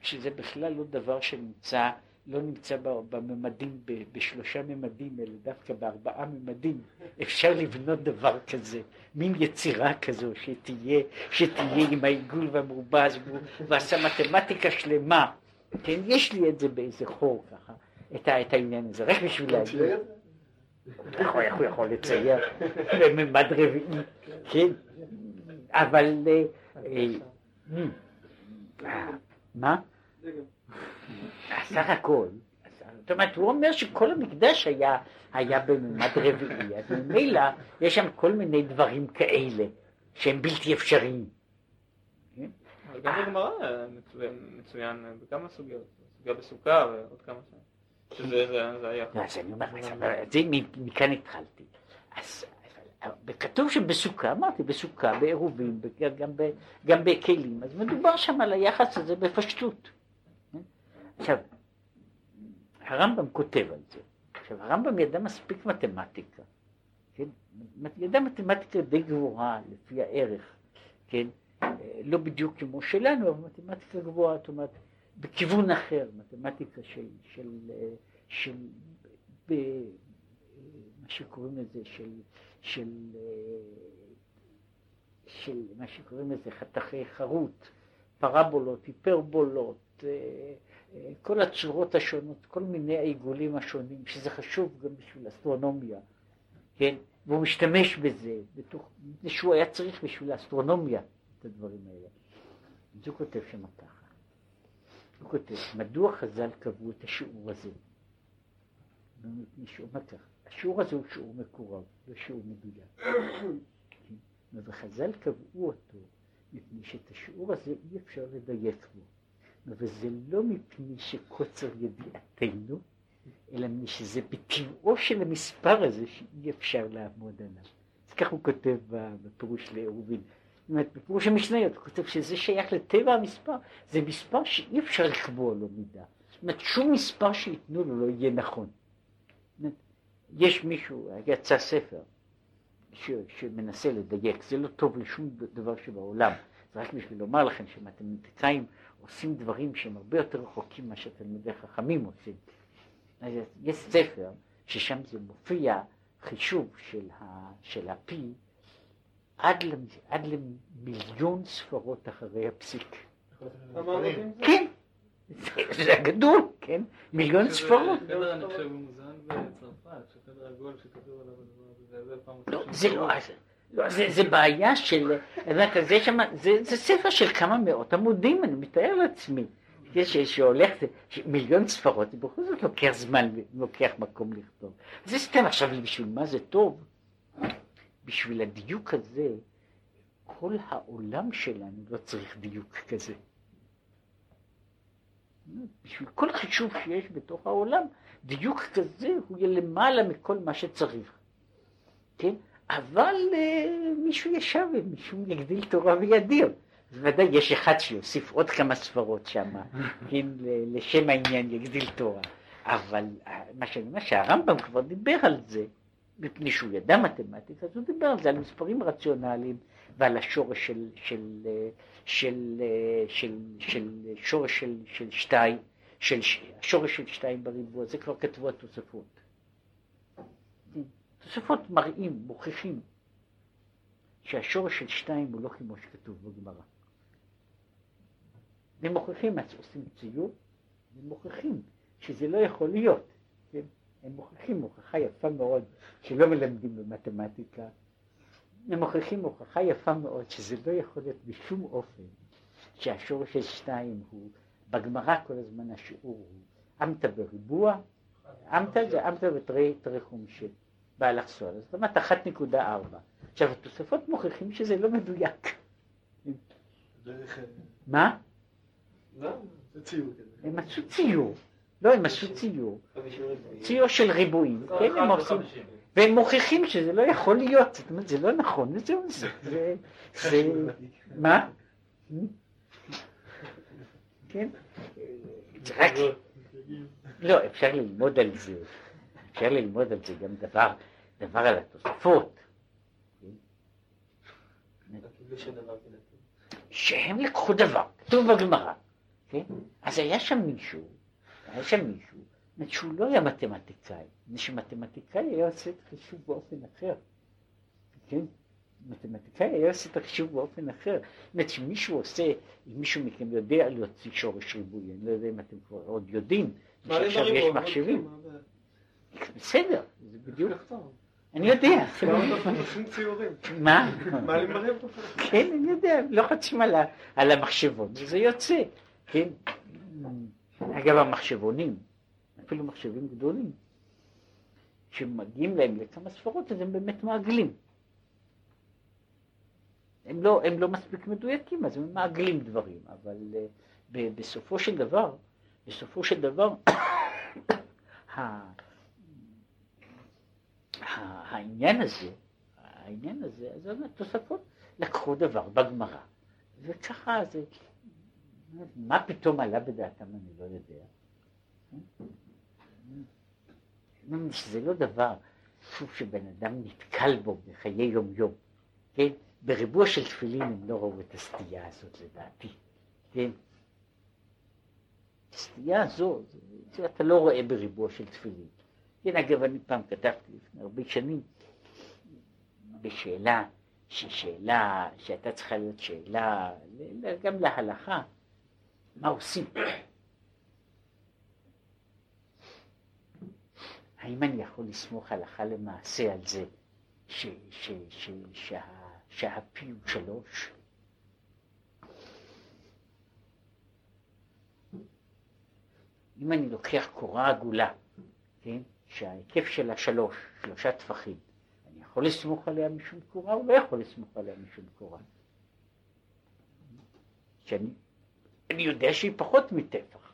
שזה בכלל לא דבר שנמצא, לא נמצא בממדים, בשלושה ממדים, אלא דווקא בארבעה ממדים. אפשר לבנות דבר כזה, מין יצירה כזו שתהיה, שתהיה עם העיגול והמרובז, והוא- ועשה מתמטיקה שלמה. כן, יש לי את זה באיזה חור ככה, את, את העניין הזה, רק בשביל להגיד. הוא- איך הוא יכול לצייר בממד רביעי, כן? אבל... אה, אה, אה, מה? סך הכל, זאת אומרת, הוא אומר שכל המקדש היה, היה בממד רביעי, אז ממילא יש שם כל מיני דברים כאלה שהם בלתי אפשריים. אבל גם בגמרא מצוין- בכמה סוגיות. סוגיה בסוכה ועוד כמה. שזה זה- זה היה. לא, אז אני אומר, מכאן התחלתי. אז כתוב שבסוכה, אמרתי, בסוכה, בעירובין, ב- גם ב- גם בכלים, אז מדובר שם על היחס הזה בפשטות. עכשיו, הרמב"ם כותב על זה. עכשיו, הרמב"ם ידע מספיק מתמטיקה, כן? ידע מתמטיקה די גבוהה לפי הערך, כן? לא בדיוק כמו שלנו, אבל מתמטיקה גבוהה, זאת אומרת, בכיוון אחר, מתמטיקה של, של, של ב, מה שקוראים לזה, של, של, של מה שקוראים לזה חתכי חרוט, פרבולות, היפרבולות, אה, כל הצורות השונות, כל מיני העיגולים השונים, שזה חשוב גם בשביל אסטרונומיה, כן? והוא משתמש בזה, בתוך, מפני שהוא היה צריך בשביל האסטרונומיה את הדברים האלה. אז הוא כותב שם ככה, הוא כותב, מדוע חז"ל קבעו את השיעור הזה? ככה, השיעור הזה הוא שיעור מקורב, לא שיעור מדויק. כן? וחז"ל קבעו אותו מפני שאת השיעור הזה אי אפשר לדייק בו. וזה לא מפני שקוצר ידיעתנו, אלא מפני שזה בטבעו של המספר הזה שאי אפשר לעמוד עליו. אז כך הוא כותב בפירוש לעירובין. זאת אומרת, בפירוש המשניות הוא כותב שזה שייך לטבע המספר, זה מספר שאי אפשר לקבוע לו מידה. זאת אומרת, שום מספר שייתנו לו לא יהיה נכון. אומרת, יש מישהו, יצא ספר, ש, שמנסה לדייק, זה לא טוב לשום דבר שבעולם, זה רק בשביל לומר לכם שמתמטיקאים עושים דברים שהם הרבה יותר רחוקים ממה שתלמידי חכמים עושים. אז יש ספר ששם זה מופיע חישוב של, ה, של הפי עד, למ, עד למיליון ספרות אחרי הפסיק. כן, זה הגדול, כן, מיליון ספרות. הזה, זה לא, זה בעיה של, זה, ספר של כמה מאות עמודים, אני מתאר לעצמי. יש שהולך, מיליון ספרות, זה בכל זאת לוקח זמן, לוקח מקום לכתוב. זה סתם עכשיו, בשביל מה זה טוב? בשביל הדיוק הזה, כל העולם שלנו לא צריך דיוק כזה. בשביל כל חישוב שיש בתוך העולם, דיוק כזה הוא יהיה למעלה מכל מה שצריך. כן? אבל uh, מישהו ישב ומישהו יגדיל תורה וידיר. אז ודאי יש אחד שיוסיף עוד כמה ספרות שם, כן, לשם העניין יגדיל תורה. אבל אה, מה שאני אומר, שהרמב"ם כבר דיבר על זה, מפני שהוא ידע מתמטיקה, אז הוא דיבר על זה, על מספרים רציונליים ועל השורש של, של, של, של, של, של שורש של, של שתיים, של השורש של שתיים בריבוע, זה כבר כתבו התוספות. תוספות מראים, מוכיחים, שהשורש של שתיים הוא לא כמו שכתוב בגמרא. ומוכיחים, אז עושים ציור, ומוכיחים שזה לא יכול להיות. כן? הם מוכיחים הוכחה יפה מאוד שלא מלמדים במתמטיקה. הם מוכיחים הוכחה יפה מאוד שזה לא יכול להיות בשום אופן שהשורש של שתיים הוא, בגמרא כל הזמן השיעור הוא אמתא בריבוע, אמתא זה אמתא ותרי חומשי. באלכסון, זאת אומרת 1.4. עכשיו התוספות מוכיחים שזה לא מדויק. מה? לא, הם עשו ציור. לא, הם עשו ציור. ציור של ריבועים, כן, הם עושים. והם מוכיחים שזה לא יכול להיות, זאת אומרת, זה לא נכון, וזהו זה. זה... מה? כן? זה רק... לא, אפשר ללמוד על זה. אפשר ללמוד על זה גם דבר, דבר על התוספות. שהם לקחו דבר, כתוב בגמרא, כן? אז היה שם מישהו, היה שם מישהו, שהוא לא היה מתמטיקאי, מפני שמתמטיקאי היה עושה את החישוב באופן אחר, כן? מתמטיקאי היה עושה את החישוב באופן אחר. זאת אומרת שמישהו עושה, אם מישהו מכם יודע להוציא שורש ריבוי, אני לא יודע אם אתם כבר עוד יודעים, שעכשיו יש מחשבים. בסדר, זה בדיוק. אני יודע. מה? כן, אני יודע, לוחצים על המחשבון, וזה יוצא, כן? אגב, המחשבונים, אפילו מחשבים גדולים, כשמגיעים להם לכמה ספרות, אז הם באמת מעגלים. הם לא, הם לא מספיק מדויקים, אז הם מעגלים דברים, אבל uh, בסופו של דבר, בסופו של דבר, העניין הזה, העניין הזה, אז התוספות לקחו דבר בגמרא, וככה זה, מה פתאום עלה בדעתם אני לא יודע. שזה לא דבר, סוג שבן אדם נתקל בו בחיי יום יום, כן? בריבוע של תפילין הם לא ראו את הסטייה הזאת לדעתי, כן? הסטייה הזו, אתה לא רואה בריבוע של תפילין. כן, אגב, אני פעם כתבתי לפני הרבה שנים בשאלה, ששאלה שהייתה צריכה להיות שאלה גם להלכה, מה עושים? האם אני יכול לסמוך הלכה למעשה על זה ש, ש, ש, שה, שהפי הוא שלוש? אם אני לוקח קורה עגולה, כן, שההיקף שלה שלוש, שלושה טפחים, אני יכול לסמוך עליה משום קורה או לא יכול לסמוך עליה משום קורה? שאני אני יודע שהיא פחות מטפח.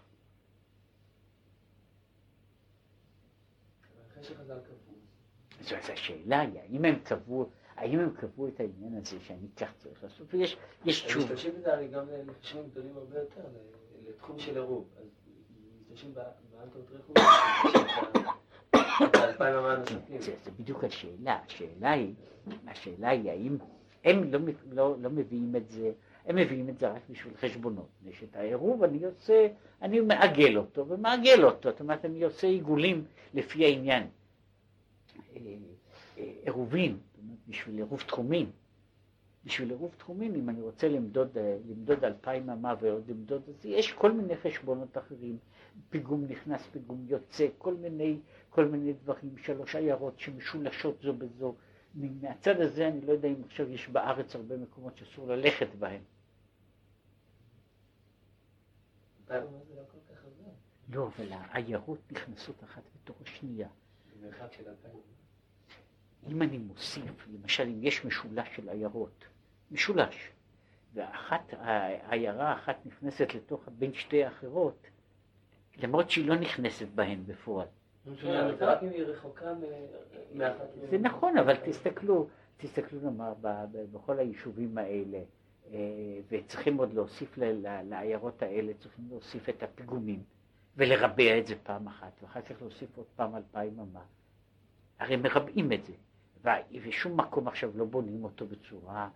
אחרי שחז"ל קבעו. זו השאלה היא, האם הם קבעו, האם הם קבעו את העניין הזה שאני כך צריך לעשות, ויש הם תשובה. משתמשים בזה הרי גם לחשבים גדולים הרבה יותר, לתחום של עירוב. אז משתמשים באנטות רכוב. זה, בדיוק השאלה, השאלה היא, השאלה היא האם הם לא, לא, לא מביאים את זה, הם מביאים את זה רק בשביל חשבונות, מפני שאת העירוב אני עושה, אני מעגל אותו ומעגל אותו, זאת אומרת אני עושה עיגולים לפי העניין. אה, אה, אומרת בשביל עירוב תחומים, בשביל עירוב תחומים אם אני רוצה למדוד, אה, למדוד אלפיים אמה ועוד למדוד, אז יש כל מיני חשבונות אחרים, פיגום נכנס, פיגום יוצא, כל מיני, כל מיני דברים, שלוש עיירות שמשולשות זו בזו. מהצד הזה אני לא יודע אם עכשיו יש בארץ הרבה מקומות שאסור ללכת בהם. לא. לא, אבל העיירות נכנסות אחת בתוך השנייה. אם אני מוסיף, למשל אם יש משולש של עיירות, משולש, ואחת, העיירה האחת נכנסת לתוך בין שתי האחרות, למרות שהיא לא נכנסת בהן בפועל. כן, זה רק אם היא רחוקה מ- מאחת. זה נכון, אבל תסתכלו, תסתכלו נאמר בכל היישובים האלה, אה, וצריכים עוד להוסיף לעיירות האלה, צריכים להוסיף את הפיגומים, ולרבע את זה פעם אחת, ואחר כך להוסיף עוד פעם אלפיים אמה. הרי מרבעים את זה, ושום מקום עכשיו לא בונים אותו בצורה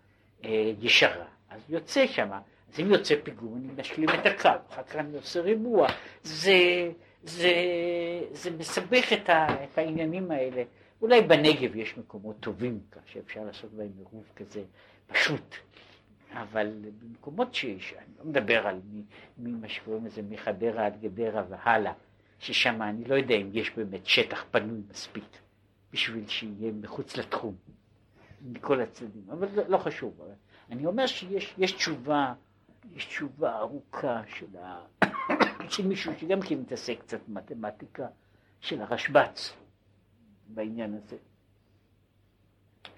אה, ישרה, אז יוצא שם, אז אם יוצא פיגום אני משלים את הקו, אחר כך אני עושה ריבוע, זה, זה, זה מסבך את, ה, את העניינים האלה. אולי בנגב יש מקומות טובים כך שאפשר לעשות בהם עירוב כזה פשוט, אבל במקומות שיש, אני לא מדבר על מי- ממה שקוראים לזה מחדרה עד גדרה והלאה, ששם אני לא יודע אם יש באמת שטח פנוי מספיק בשביל שיהיה מחוץ לתחום, מכל הצדדים, אבל זה לא חשוב. אני אומר שיש יש תשובה, יש תשובה ארוכה של, ה... של מישהו שגם כן מתעסק קצת במתמטיקה, של הרשב"ץ בעניין הזה.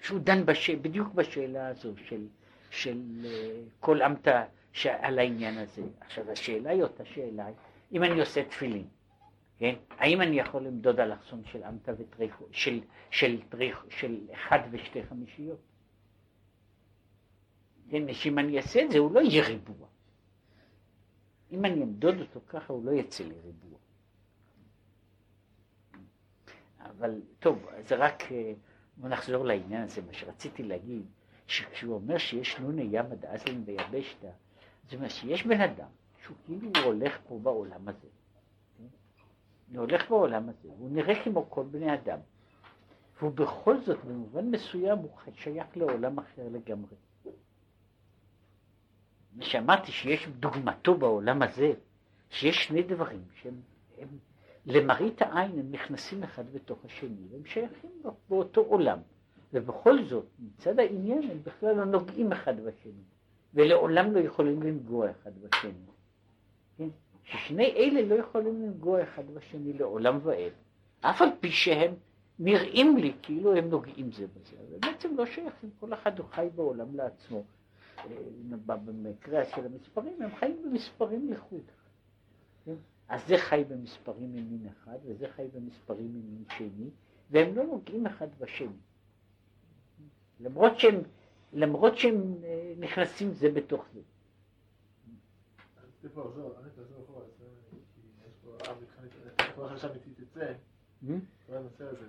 שהוא דן בש... בדיוק בשאלה הזו של, של אה, כל עמתה על העניין הזה. עכשיו השאלה היא אותה שאלה, אם אני עושה תפילין, כן? האם אני יכול למדוד אלכסון של עמתה וטריחו, של, של, טריח, של אחד ושתי חמישיות? כן, שאם אני אעשה את זה הוא לא יהיה ריבוע. אם אני אמדוד אותו ככה הוא לא יצא לי ריבוע. אבל טוב, זה רק, אה, בוא נחזור לעניין הזה, מה שרציתי להגיד, שכשהוא אומר שיש נוני ים עד אזלין ביבשתא, זאת אומרת שיש בן אדם שהוא כאילו הוא הולך פה בעולם הזה. הוא הולך בעולם הזה, הוא נראה כמו כל בני אדם. והוא בכל זאת, במובן מסוים, הוא שייך לעולם אחר לגמרי. ושמעתי שיש דוגמתו בעולם הזה, שיש שני דברים שהם הם, למראית העין הם נכנסים אחד בתוך השני, והם שייכים באותו עולם. ובכל זאת, מצד העניין הם בכלל לא נוגעים אחד בשני, ולעולם לא יכולים לנגוע אחד בשני. כן? ששני אלה לא יכולים לנגוע אחד בשני לעולם ועד, אף על פי שהם נראים לי כאילו הם נוגעים זה בזה, אבל בעצם לא שייכים, כל אחד הוא חי בעולם לעצמו. במקרה של המספרים, הם חיים במספרים לחוד. אז זה חי במספרים ממין אחד, וזה חי במספרים ממין שני, והם לא נוגעים אחד בשני. למרות שהם, למרות שהם אה, נכנסים זה בתוך זה. אחורה, זה-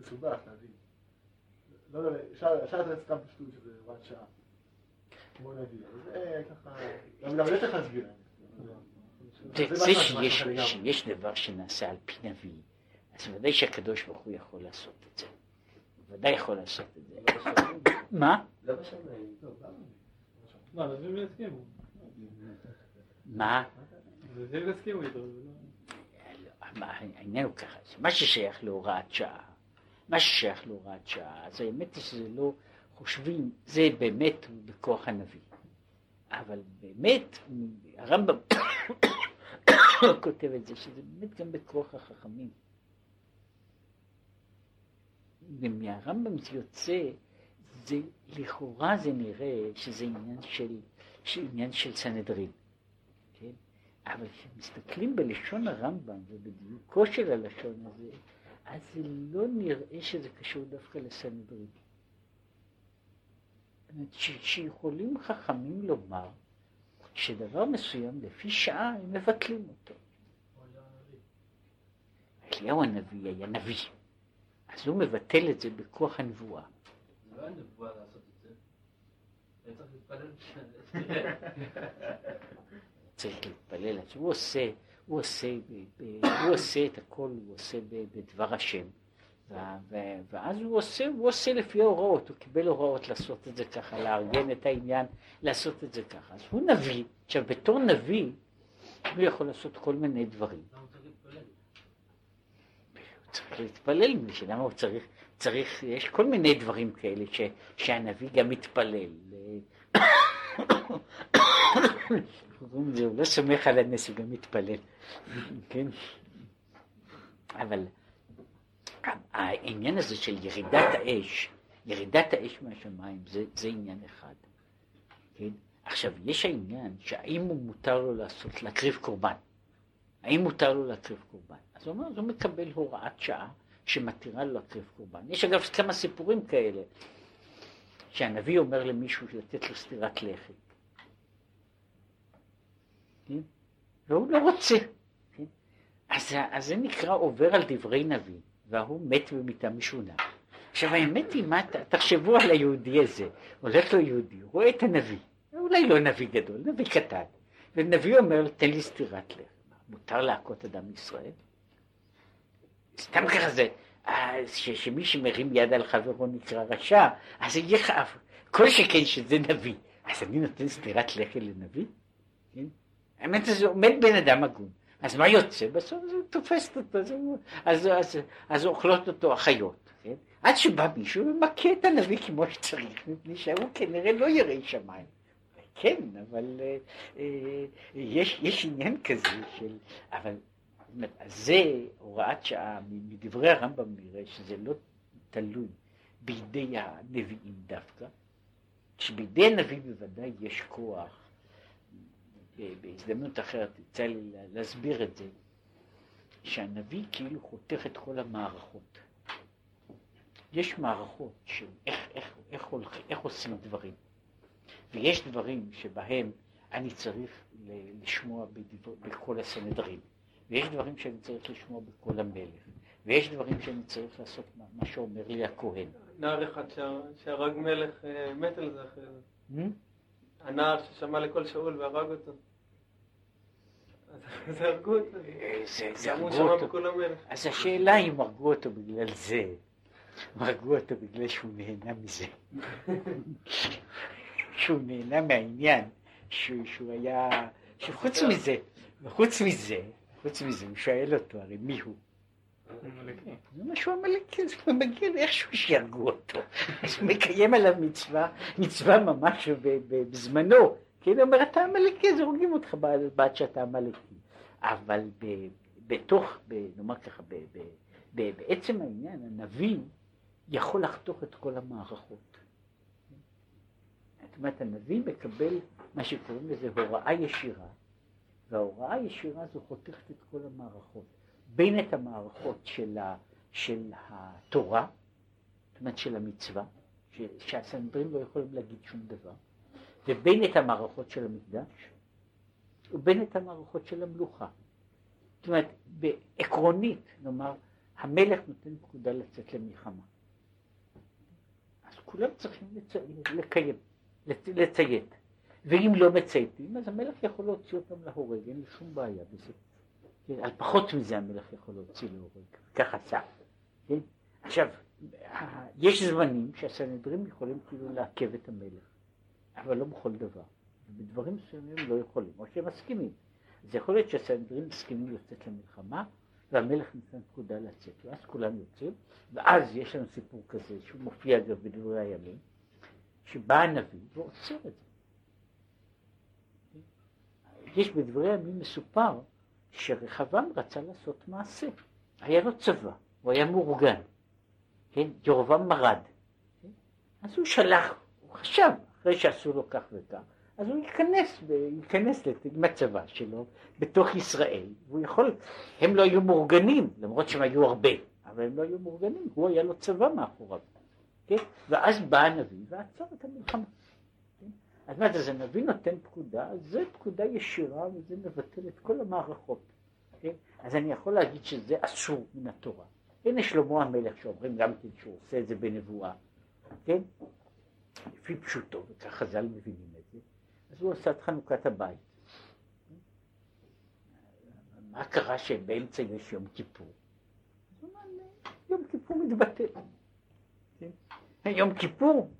מסובך להבין. לא יודע, אפשר אפשר לתת סתם פשטות שזה הוראת שעה. אז זה שיש, דבר שנעשה על פי נביא, אז ודאי שהקדוש ברוך הוא יכול לעשות את זה. הוא ודאי יכול לעשות את זה. מה? לא. לא. מה? לא. מה, העניין הוא ככה, מה ששייך להוראת שעה, מה ששייך להוראת שעה, אז האמת היא שזה לא חושבים, זה באמת בכוח הנביא. אבל באמת, הרמב"ם כותב את זה, שזה באמת גם בכוח החכמים. ומהרמב"ם זה יוצא, זה, לכאורה זה נראה שזה עניין של, עניין של סנהדרין. כן? אבל כשמסתכלים בלשון הרמב"ם ובדיוקו של הלשון הזה, אז זה לא נראה שזה קשור דווקא לסנהדרין. שיכולים חכמים לומר שדבר מסוים לפי שעה הם מבטלים אותו. אליהו הנביא היה נביא, אז הוא מבטל את זה בכוח הנבואה. זה לא הנבואה לעשות את זה, היה צריך להתפלל צריך להתפלל, אז הוא עושה, הוא עושה, הוא עושה את הכל, הוא עושה בדבר השם. ואז הוא עושה, הוא עושה לפי ההוראות, הוא קיבל הוראות לעשות את זה ככה, לארגן את העניין, לעשות את זה ככה. אז הוא נביא, עכשיו בתור נביא, הוא יכול לעשות כל מיני דברים. הוא צריך להתפלל? הוא צריך להתפלל, למה הוא צריך, צריך, יש כל מיני דברים כאלה ש, שהנביא גם מתפלל. הוא לא סומך על הנס, הוא גם מתפלל, כן? אבל העניין הזה של ירידת האש, ירידת האש מהשמיים, זה, זה עניין אחד. כן? עכשיו, יש העניין שהאם הוא מותר לו לעשות, להקריב קורבן. האם מותר לו להקריב קורבן? אז הוא אומר, אז הוא מקבל הוראת שעה שמתירה לו להקריב קורבן. יש אגב כמה סיפורים כאלה, שהנביא אומר למישהו לתת לו סטירת לחי. כן? והוא לא רוצה. כן? אז, אז זה נקרא עובר על דברי נביא. וההוא מת במיטה משונה. עכשיו האמת היא, מה, תחשבו על היהודי הזה, הולך לו יהודי, הוא רואה את הנביא, אולי לא נביא גדול, נביא קטן, ונביא אומר, תן לי סטירת לב. מותר להכות אדם מישראל? סתם ככה זה, אה, שמי שמרים יד על חברו נקרא רשע, אז יהיה חייב, כל שכן שזה נביא, אז אני נותן סטירת לחי לנביא? כן? האמת זה עומד בן אדם הגון. אז מה יוצא? בסוף זה תופסת אותו, אז, אז, אז, אז אוכלות אותו החיות. כן? עד שבא מישהו ומכה את הנביא כמו שצריך, מפני שהוא כנראה לא ירא שמיים. כן, אבל אה, אה, יש, יש עניין כזה של... אבל זה הוראת שעה, מדברי הרמב"ם נראה שזה לא תלוי בידי הנביאים דווקא, שבידי הנביא בוודאי יש כוח בהזדמנות אחרת יצא לי להסביר את זה, שהנביא כאילו חותך את כל המערכות. יש מערכות של איך, איך, איך, הולך, איך עושים דברים, ויש דברים שבהם אני צריך לשמוע בדבר, בקול הסנהדרין, ויש דברים שאני צריך לשמוע בקול המלך, ויש דברים שאני צריך לעשות מה, מה שאומר לי הכהן. נער אחד שהרג מלך אה, מת על זה אחרי זה. הנער ששמע לקול שאול והרג אותו. אז הרגו אותו. זה הרגו אותו. אז השאלה אם הרגו אותו בגלל זה, או הרגו אותו בגלל שהוא נהנה מזה. שהוא נהנה מהעניין, שהוא היה, שחוץ מזה, וחוץ מזה, חוץ מזה, הוא שואל אותו, הרי מי הוא? זה משהו עמלקי, זה מגיע לאיכשהו שיהרגו אותו. אז הוא מקיים עליו מצווה, מצווה ממש בזמנו. כי הוא אומר, אתה עמלקי, אז הורגים אותך בעד שאתה עמלקי. אבל בתוך, נאמר ככה, בעצם העניין, הנביא יכול לחתוך את כל המערכות. זאת אומרת, הנביא מקבל מה שקוראים לזה הוראה ישירה, וההוראה הישירה הזו חותכת את כל המערכות. בין את המערכות של, ה, של התורה, זאת אומרת של המצווה, שהסנדרים לא יכולים להגיד שום דבר, ובין את המערכות של המקדש, ובין את המערכות של המלוכה. זאת אומרת, בעקרונית, נאמר, המלך נותן פקודה לצאת למלחמה. אז כולם צריכים לצ... לקיים, לציית. ואם לא מצייתים, אז המלך יכול להוציא אותם להורג, אין לי שום בעיה בזה. כן? על פחות מזה המלך יכול להוציא להורג, כך עשה. כן? עכשיו, יש זמנים שהסנהדרין יכולים כאילו לעכב את המלך, אבל לא בכל דבר. בדברים מסוימים לא יכולים, או שהם מסכימים. אז יכול להיות שהסנהדרין מסכימים לצאת למלחמה, והמלך נותן פקודה לצאת, ואז כולם יוצאים, ואז יש לנו סיפור כזה, שהוא מופיע אגב בדברי הימים, שבא הנביא ועוצר את זה. יש בדברי הימים מסופר שרחבעם רצה לעשות מעשה, היה לו צבא, הוא היה מאורגן, כן, ירובעם מרד, כן? אז הוא שלח, הוא חשב, אחרי שעשו לו כך וכך, אז הוא ייכנס, ייכנס עם הצבא שלו בתוך ישראל, והוא יכול, הם לא היו מאורגנים, למרות שהם היו הרבה, אבל הם לא היו מאורגנים, הוא היה לו צבא מאחוריו, כן? ואז בא הנביא ועצר את המלחמה. אז מה זה, אז הנביא נותן פקודה, זה פקודה ישירה וזה מבטל את כל המערכות. כן? אז אני יכול להגיד שזה אסור מן התורה. הנה שלמה המלך שאומרים גם כן שהוא עושה את זה בנבואה, כן? לפי פשוטו, וכך חז"ל מבינים את זה. אז הוא עשה את חנוכת הבית. מה קרה שבאמצע יש יום כיפור? יום כיפור מתבטל. כן? יום כיפור,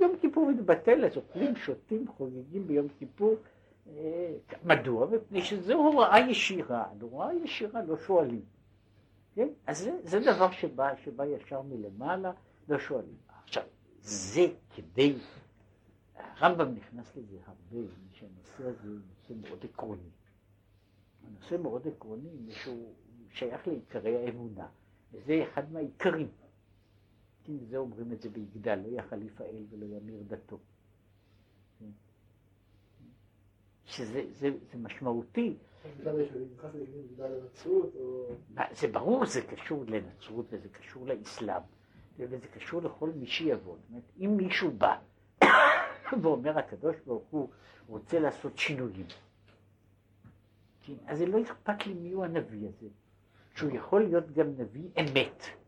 יום כיפור מתבטל, אז אוכלים, שותים, חוגגים ביום כיפור. אה, מדוע? מפני שזו הוראה ישירה, על הוראה ישירה לא שואלים. כן? אז זה, זה דבר שבא, שבא ישר מלמעלה, לא שואלים. עכשיו, זה כדי הרמב"ם נכנס לזה הרבה, שהנושא הזה הוא נושא מאוד עקרוני. הנושא מאוד עקרוני, שהוא שייך לעיקרי האמונה, וזה אחד מהעיקרים. כן, זה אומרים את זה ביגדל, לא יחליף האל ולא ימיר דתו. שזה זה, זה משמעותי. זה ברור, זה קשור לנצרות וזה קשור לאסלאם וזה קשור לכל מי שיבוא. זאת אומרת, אם מישהו בא ואומר הקדוש ברוך הוא רוצה לעשות שינויים. כן, אז זה לא אכפת לי מי הוא הנביא הזה, שהוא יכול להיות גם נביא אמת.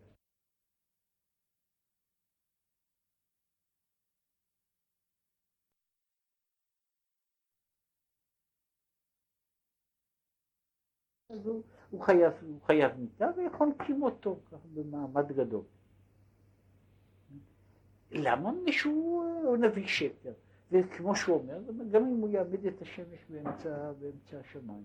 אז הוא, הוא חייב, הוא חייב מיטה ויכול להקים אותו ככה במעמד גדול. למה מישהו הוא נביא שקר? וכמו שהוא אומר, גם אם הוא יעמיד את השמש באמצע, באמצע השמיים.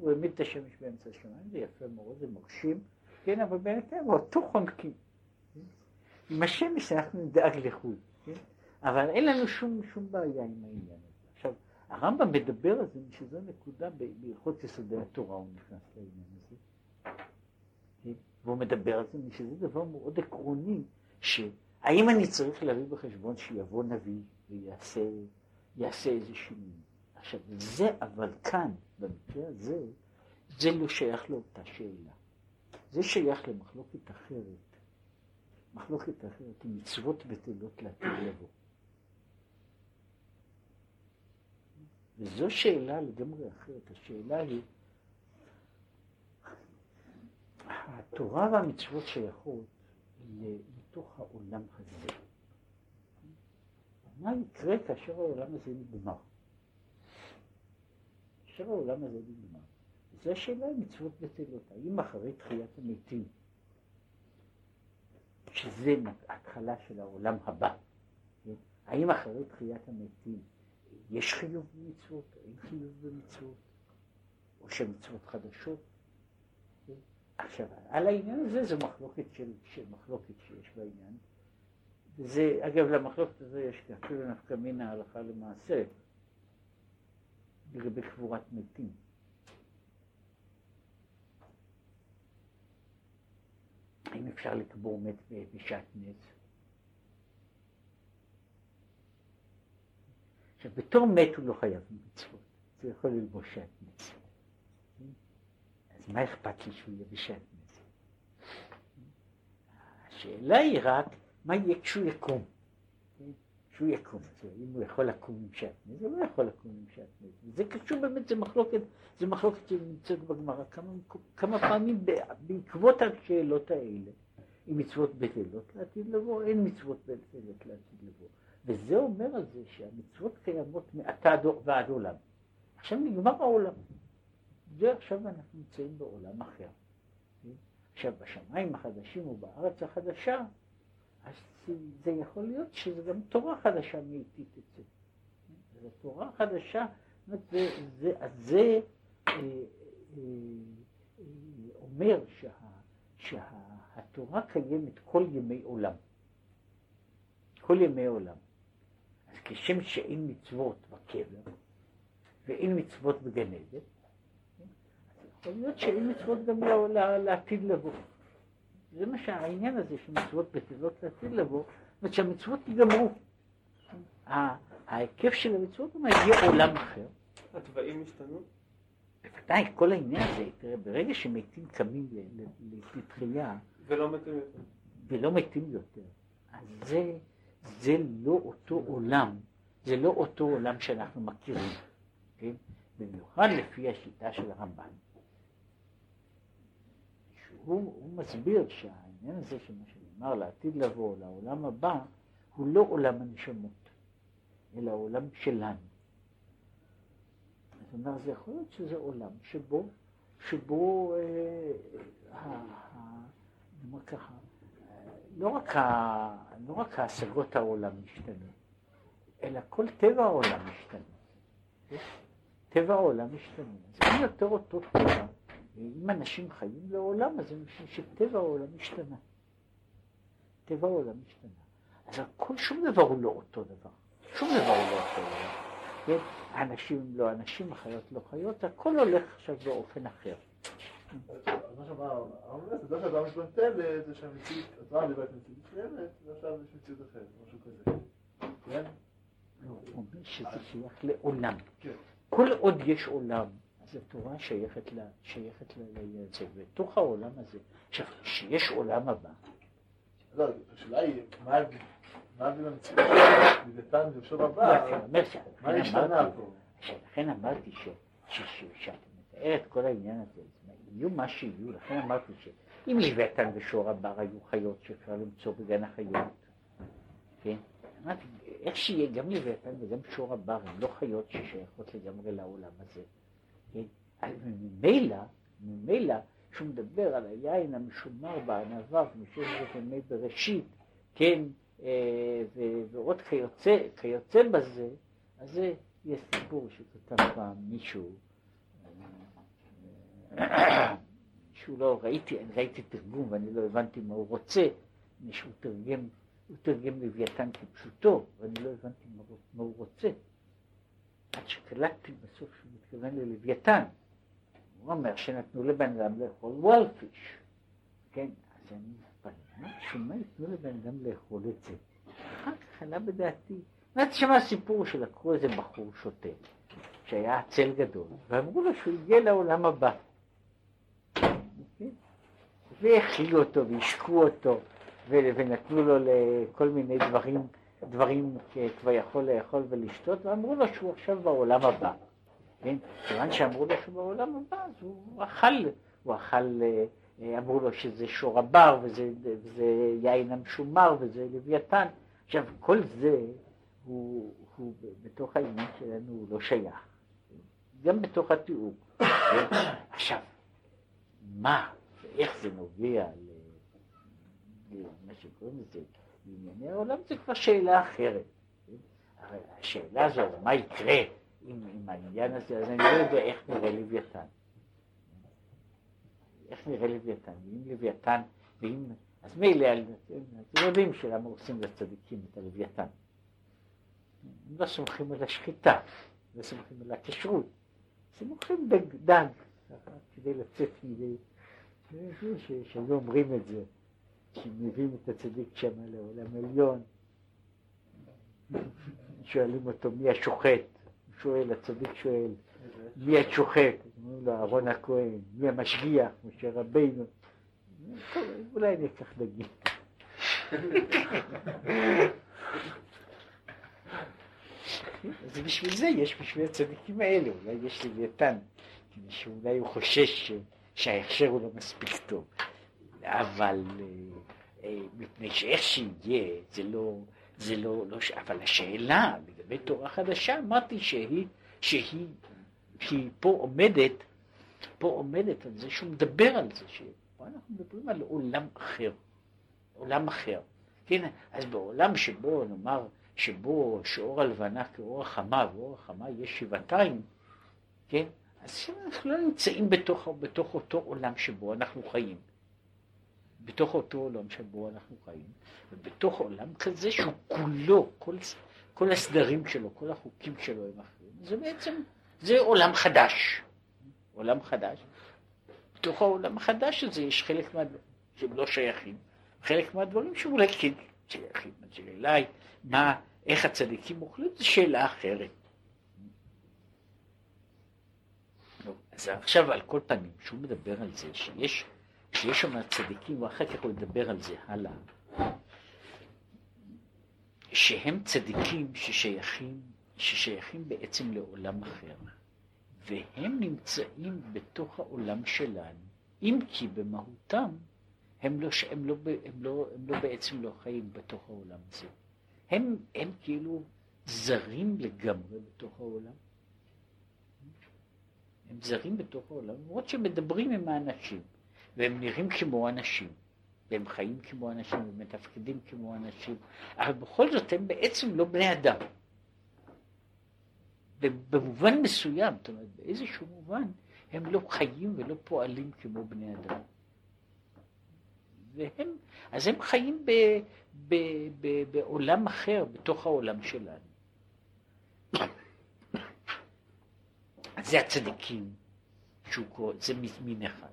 הוא העמיד את השמש באמצע השמיים, זה יפה מאוד, זה מרשים, כן, אבל בינתיים אותו חונקים. עם השמש אנחנו נדאג לחו"ל, כן? אבל אין לנו שום, שום בעיה עם העניין הרמב"ם מדבר על זה, שזו נקודה בהלכות יסודי התורה, הוא נכנס לעניין הזה. והוא מדבר על זה, שזה דבר מאוד עקרוני, ש... האם אני צריך להביא בחשבון שיבוא נביא ויעשה איזה שינוי? עכשיו, זה, אבל כאן, במקרה הזה, זה לא שייך לאותה שאלה. זה שייך למחלוקת אחרת. מחלוקת אחרת היא מצוות בטלות לעתיד לבוא. וזו שאלה לגמרי אחרת. השאלה היא, התורה והמצוות שייכות לתוך העולם הזה. מה יקרה כאשר העולם הזה נגמר? כאשר העולם הזה נגמר. זו השאלה אם מצוות בטלות. האם אחרי תחיית המתים, שזה ההתחלה של העולם הבא, כן? האם אחרי תחיית המתים יש חיוב במצוות, אין חיוב במצוות, או שמצוות חדשות? עכשיו, על העניין הזה זו מחלוקת של, של מחלוקת שיש בעניין. וזה, אגב, למחלוקת הזו יש אפילו נפקא מן ההלכה למעשה לגבי קבורת מתים. האם אפשר לקבור מת בשעת נס? עכשיו, בתור מת הוא לא חייב מצוות, זה יכול ללבוש שעת נס. מה אכפת לי שהוא יהיה בשעטנז? השאלה היא רק, מה יהיה כשהוא יקום? כשהוא יקום, אם הוא יכול לקום עם שעטנז, הוא לא יכול לקום עם שעטנז. זה קשור באמת, זה מחלוקת, זה מחלוקת שנמצאת בגמרא כמה, כמה פעמים בעקבות השאלות האלה. אם מצוות בטלות לעתיד לבוא, אין מצוות בטלות לעתיד לבוא. וזה אומר על זה שהמצוות קיימות מעתה ועד עולם. עכשיו נגמר העולם. ועכשיו אנחנו נמצאים בעולם אחר. עכשיו, בשמיים החדשים ובארץ החדשה, אז זה, זה יכול להיות שזה גם תורה חדשה מאיתי תצא. זו תורה חדשה, זה, זה, אז זה אה, אה, אה, אומר שה, שהתורה קיימת כל ימי עולם. כל ימי עולם. כשם שאין מצוות בקבר, ואין מצוות בגן עדן, יכול להיות שאין מצוות גם לעתיד לבוא. זה מה שהעניין הזה שמצוות בטלות לעתיד לבוא, זאת אומרת שהמצוות ייגמרו. ההיקף של המצוות הוא יהיה עולם אחר. התוואים השתנו? בוודאי, כל העניין הזה, תראה, ברגע שמתים קמים לתחייה, ולא מתים יותר. ולא מתים יותר, אז זה, זה לא אותו עולם, זה לא אותו עולם שאנחנו מכירים, כן? במיוחד לפי השיטה של הרמב"ן. שהוא מסביר שהעניין הזה של מה שנאמר לעתיד לבוא, לעולם הבא, הוא לא עולם הנשמות, אלא עולם שלנו. זאת אומרת, זה יכול להיות שזה עולם שבו, שבו, אה, נאמר ככה, לא רק, ה, לא רק ההשגות העולם משתנו, אלא כל טבע העולם משתנה. טבע העולם משתנה. זה אין יותר אותו טבע. אם אנשים חיים לעולם, אז זה משום שטבע העולם השתנה. טבע העולם השתנה. אז הכל, שום דבר הוא לא אותו דבר. שום דבר הוא לא אותו דבר. כן? האנשים הם לא אנשים, החיות לא חיות, הכל הולך עכשיו באופן אחר. מה שאמר הרב זה שאדם מתבטל, זה שהמציאות, התורה דיברת מציאות מסוימת, ועכשיו יש מציאות אחרת, משהו כזה. כן? הוא אומר שזה שייך לעולם. כל עוד יש עולם, אז התורה שייכת לעניין הזה, בתוך העולם הזה. עכשיו, כשיש עולם הבא. לא, השאלה היא, מה ההבדל המציאות? מלוויתן ובשור הבא, מה השתנה פה? לכן אמרתי שאתה מתאר את כל העניין הזה, יהיו מה שיהיו, לכן אמרתי שאם לוויתן ושור הבר היו חיות שאפשר למצוא בגן החיות, כן? אמרתי, איך שיהיה גם לוויתן וגם שור הבר הן לא חיות ששייכות לגמרי לעולם הזה. כן? ממילא, ממילא, כשהוא מדבר על היין המשומר בענווה ומששת ימי בראשית, כן, אה, ועוד כיוצא, כיוצא בזה, אז זה יש סיפור שכתב פעם מישהו, שהוא לא, ראיתי, אני ראיתי תרגום ואני לא הבנתי מה הוא רוצה, מישהו תרגם, הוא תרגם לוויתן כפשוטו, ואני לא הבנתי מה, מה הוא רוצה. עד שקלטתי בסוף שהוא מתכוון ללוויתן. הוא אומר שנתנו לבן אדם לאכול וולפיש, כן, אז אני מתפלל, שמה ייתנו לבן אדם לאכול את זה? אחר כך עלה בדעתי, ואז שמע סיפור שלקחו איזה בחור שוטה, שהיה עצל גדול, ואמרו לו שהוא הגיע לעולם הבא. והאכילו אותו והשקו אותו ונתנו לו לכל מיני דברים דברים כבר יכול לאכול ולשתות, ואמרו לו שהוא עכשיו בעולם הבא. כן? כיוון שאמרו לו שהוא בעולם הבא, אז הוא אכל, הוא אכל, אה, אמרו לו שזה שור הבר, וזה, וזה יין המשומר, וזה לוויתן. עכשיו, כל זה הוא, הוא בתוך העניין שלנו הוא לא שייך. גם בתוך התיאור. כן? עכשיו, מה ואיך זה נוגע למה שקוראים לזה בענייני העולם זה כבר שאלה אחרת. הרי השאלה הזו, מה יקרה עם, העניין הזה, אז אני לא יודע איך נראה לוויתן. איך נראה לוויתן, ואם לוויתן, ואם, אז מילא, אתם יודעים שלמה עושים לצדיקים את הלוויתן. הם לא סומכים על השחיטה, לא סומכים על הכשרות, אז הם אוכלים דג, דג, כדי לצאת מידי, שהיו אומרים את זה. שמביאים את הצדיק שם לעולם עליון, שואלים אותו מי השוחט, הוא שואל, הצדיק שואל, מי השוחט? אומרים לו אהרון הכהן, מי המשגיח, משה רבינו, אולי אני אקח דגים. אז בשביל זה יש בשביל הצדיקים האלה, אולי יש לוויתן, שאולי הוא חושש שההכשר הוא לא מספיק טוב. אבל אה, אה, מפני שאיך שיהיה, זה לא, זה לא, לא, אבל השאלה לגבי תורה חדשה, אמרתי שהיא, שהיא, שהיא פה עומדת פה עומדת על זה שהוא מדבר על זה, שפה אנחנו מדברים על עולם אחר, עולם אחר. כן, אז בעולם שבו, נאמר, שבו שאור הלבנה כאור החמה, ואור החמה יש שבעתיים, כן, אז אנחנו לא נמצאים בתוך, בתוך אותו עולם שבו אנחנו חיים. בתוך אותו עולם שבו אנחנו חיים, ובתוך עולם כזה שהוא כולו, כל, כל הסדרים שלו, כל החוקים שלו הם אחרים, זה בעצם, זה עולם חדש. עולם חדש. בתוך העולם החדש הזה יש חלק מהדברים שהם לא שייכים, חלק מהדברים שאולי כן שייכים. השאלה היא, מה, איך הצדיקים אוכלים, זו שאלה אחרת. אז עכשיו על כל פנים, כשהוא מדבר על זה, שיש, שיש שם צדיקים, ואחר כך הוא ידבר על זה הלאה, שהם צדיקים ששייכים, ששייכים בעצם לעולם אחר. והם נמצאים בתוך העולם שלנו, אם כי במהותם הם לא, הם לא, הם לא, הם לא בעצם לא חיים בתוך העולם הזה. הם, הם כאילו זרים לגמרי בתוך העולם. הם זרים בתוך העולם, למרות שהם מדברים עם האנשים, והם נראים כמו אנשים, והם חיים כמו אנשים, ומתפקדים כמו אנשים, אבל בכל זאת הם בעצם לא בני אדם. במובן מסוים, זאת אומרת, באיזשהו מובן, הם לא חיים ולא פועלים כמו בני אדם. והם, אז הם חיים ב, ב, ב, בעולם אחר, בתוך העולם שלנו. אז זה הצדיקים, שהוא קורא, זה מין אחד.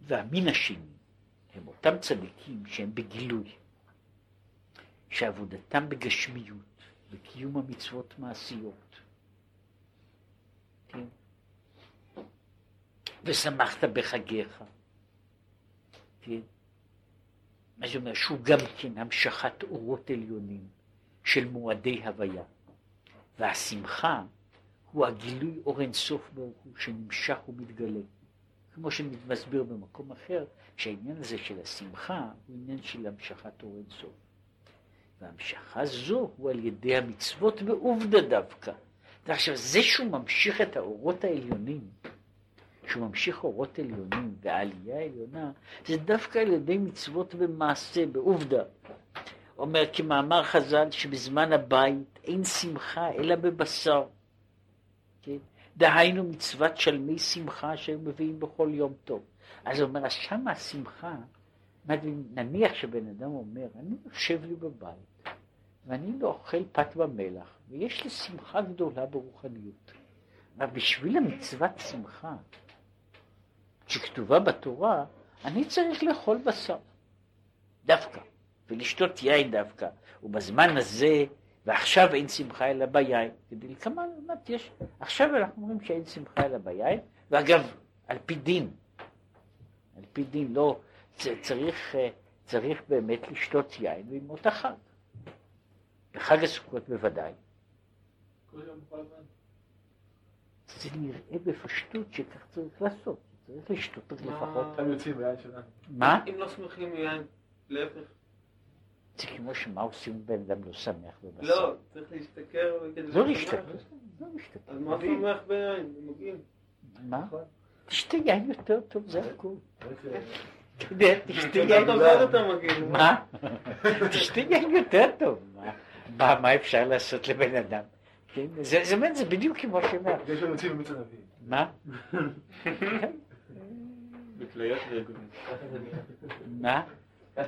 והמין השני הם אותם צדיקים שהם בגילוי. שעבודתם בגשמיות, בקיום המצוות מעשיות. כן? ושמחת בחגיך. כן? מה זה אומר? שהוא גם כן המשכת אורות עליונים של מועדי הוויה. והשמחה הוא הגילוי אור אינסוף ברוך הוא שנמשך ומתגלה. כמו שמסביר במקום אחר, שהעניין הזה של השמחה הוא עניין של המשכת אור אינסוף. והמשכה זו הוא על ידי המצוות בעובדה דווקא. עכשיו, זה שהוא ממשיך את האורות העליונים, שהוא ממשיך אורות עליונים והעלייה העליונה, זה דווקא על ידי מצוות במעשה, בעובדה. אומר כמאמר חז"ל שבזמן הבית אין שמחה אלא בבשר. כן? דהיינו מצוות שלמי שמחה שהם מביאים בכל יום טוב. אז הוא אומר, אז שמה השמחה, נניח שבן אדם אומר, אני יושב לי בבית, ואני לא אוכל פת במלח, ויש לי שמחה גדולה ברוחניות. אבל בשביל המצוות שמחה שכתובה בתורה, אני צריך לאכול בשר, דווקא, ולשתות יין דווקא, ובזמן הזה, ועכשיו אין שמחה אלא ביין, לכמה באמת יש, עכשיו אנחנו אומרים שאין שמחה אלא ביין, ואגב, על פי דין, על פי דין, לא, צריך, אה, צריך באמת לשתות יין בימות החג. בחג הסוכות בוודאי. זה נראה בפשטות שכך צריך לעשות, צריך לשתות לפחות. מה? אם לא שמחים מיין, להפך. זה כמו שמה עושים בן אדם לא שמח בבשר. לא, צריך להשתכר. לא להשתכר. לא להשתכר. אז מה שמח ביין? מגיעים. מה? תשתה יין יותר טוב, זה הכול. תשתה יין יותר טוב. מה? תשתה יין יותר טוב. מה, אפשר לעשות לבן אדם? כן? זה, זה, זה בדיוק כמו שאומר. יש לנו במיץ הנביא. מה? מה?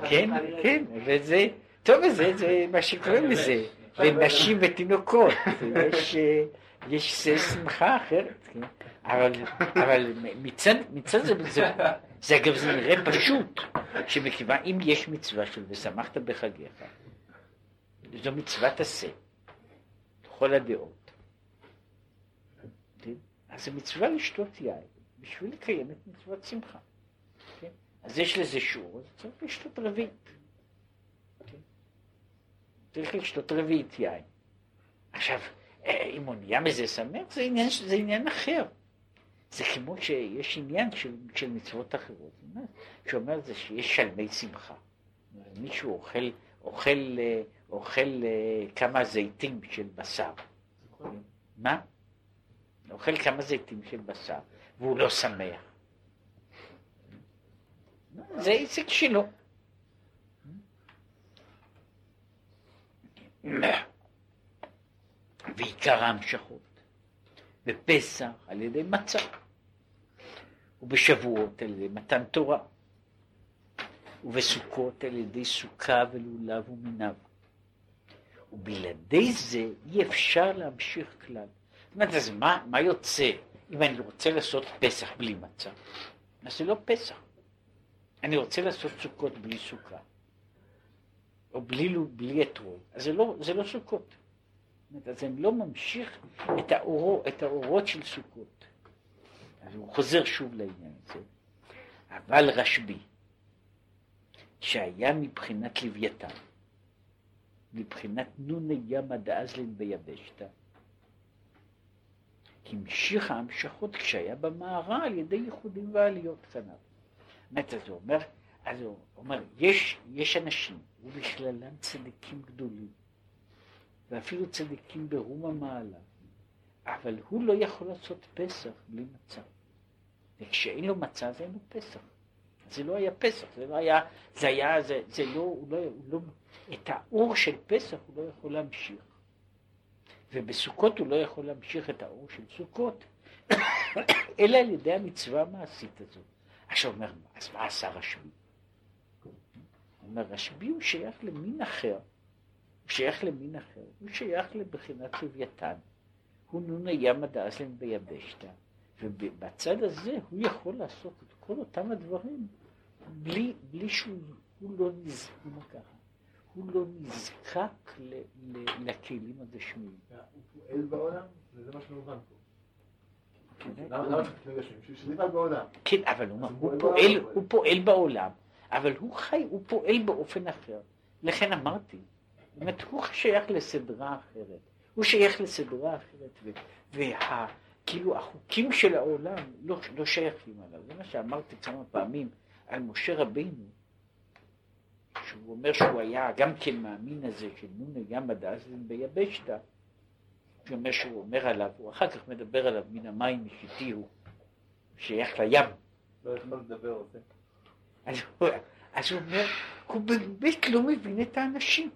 כן, כן, וזה, טוב, זה, זה מה שקוראים לזה, לנשים ותינוקות, יש, יש שמחה אחרת, כן? אבל, אבל מצד, מצד זה, זה, זה אגב זה נראה פשוט, שמכיוון אם יש מצווה של ושמחת בחגיך, זו מצוות עשה, לכל הדעות. כן? אז זה מצווה לשתות יין, בשביל לקיים את מצוות שמחה. כן? אז יש לזה שיעור, אז צריך לשתות רביעית. צריך לשתות רביעית יין. עכשיו, אה, אם הוא נהיה מזה שמח, זה עניין, זה עניין אחר. זה כמו שיש עניין של, של מצוות אחרות. שאומר זה שיש שלמי שמחה. מישהו אוכל, אוכל אה, אוכל uh, כמה זיתים של בשר. מה? אוכל כמה זיתים של בשר, והוא לא שמח. זה עסק שלו. ועיקר ההמשכות. בפסח על ידי מצה, ובשבועות על ידי מתן תורה, ובסוכות על ידי סוכה ולולב ומיניו. ובלעדי זה אי אפשר להמשיך כלל. זאת אומרת, אז מה, מה יוצא אם אני רוצה לעשות פסח בלי מצה? אז זה לא פסח. אני רוצה לעשות סוכות בלי סוכה, או בלי, בלי אתרוג, אז זה לא, זה לא סוכות. אז אני לא ממשיך את, האורו, את האורות של סוכות. אז הוא חוזר שוב לעניין הזה. אבל רשב"י, שהיה מבחינת לוויתן, מבחינת נוני ימא דאזלין ביבשתא, המשיך ההמשכות כשהיה במערה על ידי ייחודים ועליות קטנות. באמת, אז הוא אומר, אז הוא אומר, יש, יש אנשים, ובכללם צדיקים גדולים, ואפילו צדיקים ברום המעלה, אבל הוא לא יכול לעשות פסח בלי מצה. וכשאין לו מצה אז אין לו פסח. זה לא היה פסח, זה לא היה, זה היה, זה, זה לא, הוא לא, הוא לא, את האור של פסח הוא לא יכול להמשיך. ובסוכות הוא לא יכול להמשיך את האור של סוכות, אלא על ידי המצווה המעשית הזו. עכשיו אומר, אז מה עשה רשב"י? אומר, רשב"י הוא שייך למין אחר, הוא שייך למין אחר, הוא שייך לבחינת לוויתן. הוא נונה ימא דאזלן ביבשתא, ובצד הזה הוא יכול לעשות את כל אותם הדברים בלי, בלי שהוא לא נזכר ככה. הוא לא נזקק ל, ל, לכלים הגשמיים. הוא פועל בעולם? זה מה שמובן פה. בעולם. כן, אבל הוא פועל בעולם, אבל הוא חי, הוא פועל באופן אחר. לכן אמרתי, זאת אומרת, הוא שייך לסדרה אחרת. הוא שייך לסדרה אחרת, וכאילו החוקים של העולם לא, לא שייכים עליו. זה מה שאמרתי כמה פעמים על משה רבינו, שהוא אומר שהוא היה גם כן מאמין הזה של נונה ימא דאזלין ביבשתא, הוא אומר שהוא אומר עליו, הוא אחר כך מדבר עליו מן המים משיתי הוא, שייך לים. לא יכול לדבר על זה. אז הוא אומר, הוא באמת לא מבין את האנשים.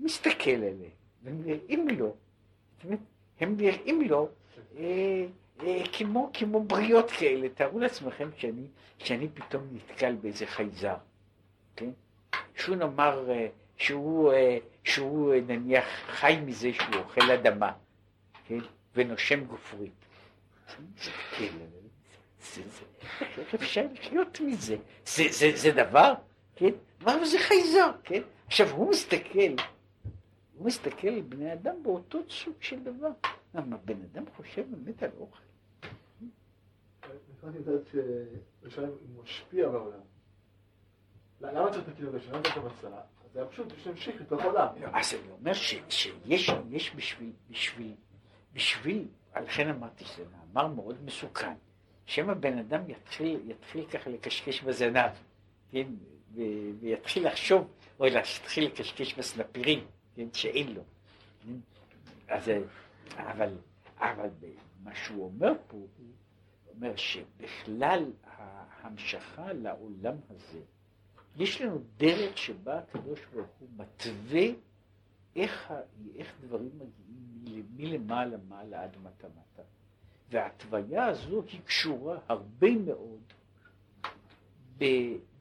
מסתכל עליהם, ונראים לו, הם נראים לו אה, אה, כמו, כמו בריות כאלה. תארו לעצמכם שאני, שאני פתאום נתקל באיזה חייזר, כן? שהוא נאמר, אה, שהוא, אה, שהוא אה, נניח חי מזה שהוא אוכל אדמה, כן? ונושם גופרית. איך אפשר לחיות מזה? זה, זה, זה דבר, כן? מה זה חייזר, כן? עכשיו הוא מסתכל הוא מסתכל על בני אדם באותו סוג של דבר. למה בן אדם חושב באמת על אוכל? אני לדעת שירושלים משפיע בעולם. למה צריך את הכאילו הזה? למה צריך את המצה? זה היה פשוט להמשיך את העולם. אז אני אומר שיש בשביל, בשביל, בשביל, לכן אמרתי שזה מאמר מאוד מסוכן. שמא בן אדם יתחיל, יתחיל ככה לקשקש בזנב, כן, ויתחיל לחשוב, או להתחיל לקשקש בסנפירים. כן, שאין לו. אז, אבל, אבל מה שהוא אומר פה, הוא אומר שבכלל ההמשכה לעולם הזה, יש לנו דרך שבה הקדוש ברוך הוא מתווה איך, איך דברים מגיעים מלמעלה מעלה עד מטה מטה. וההתוויה הזו היא קשורה הרבה מאוד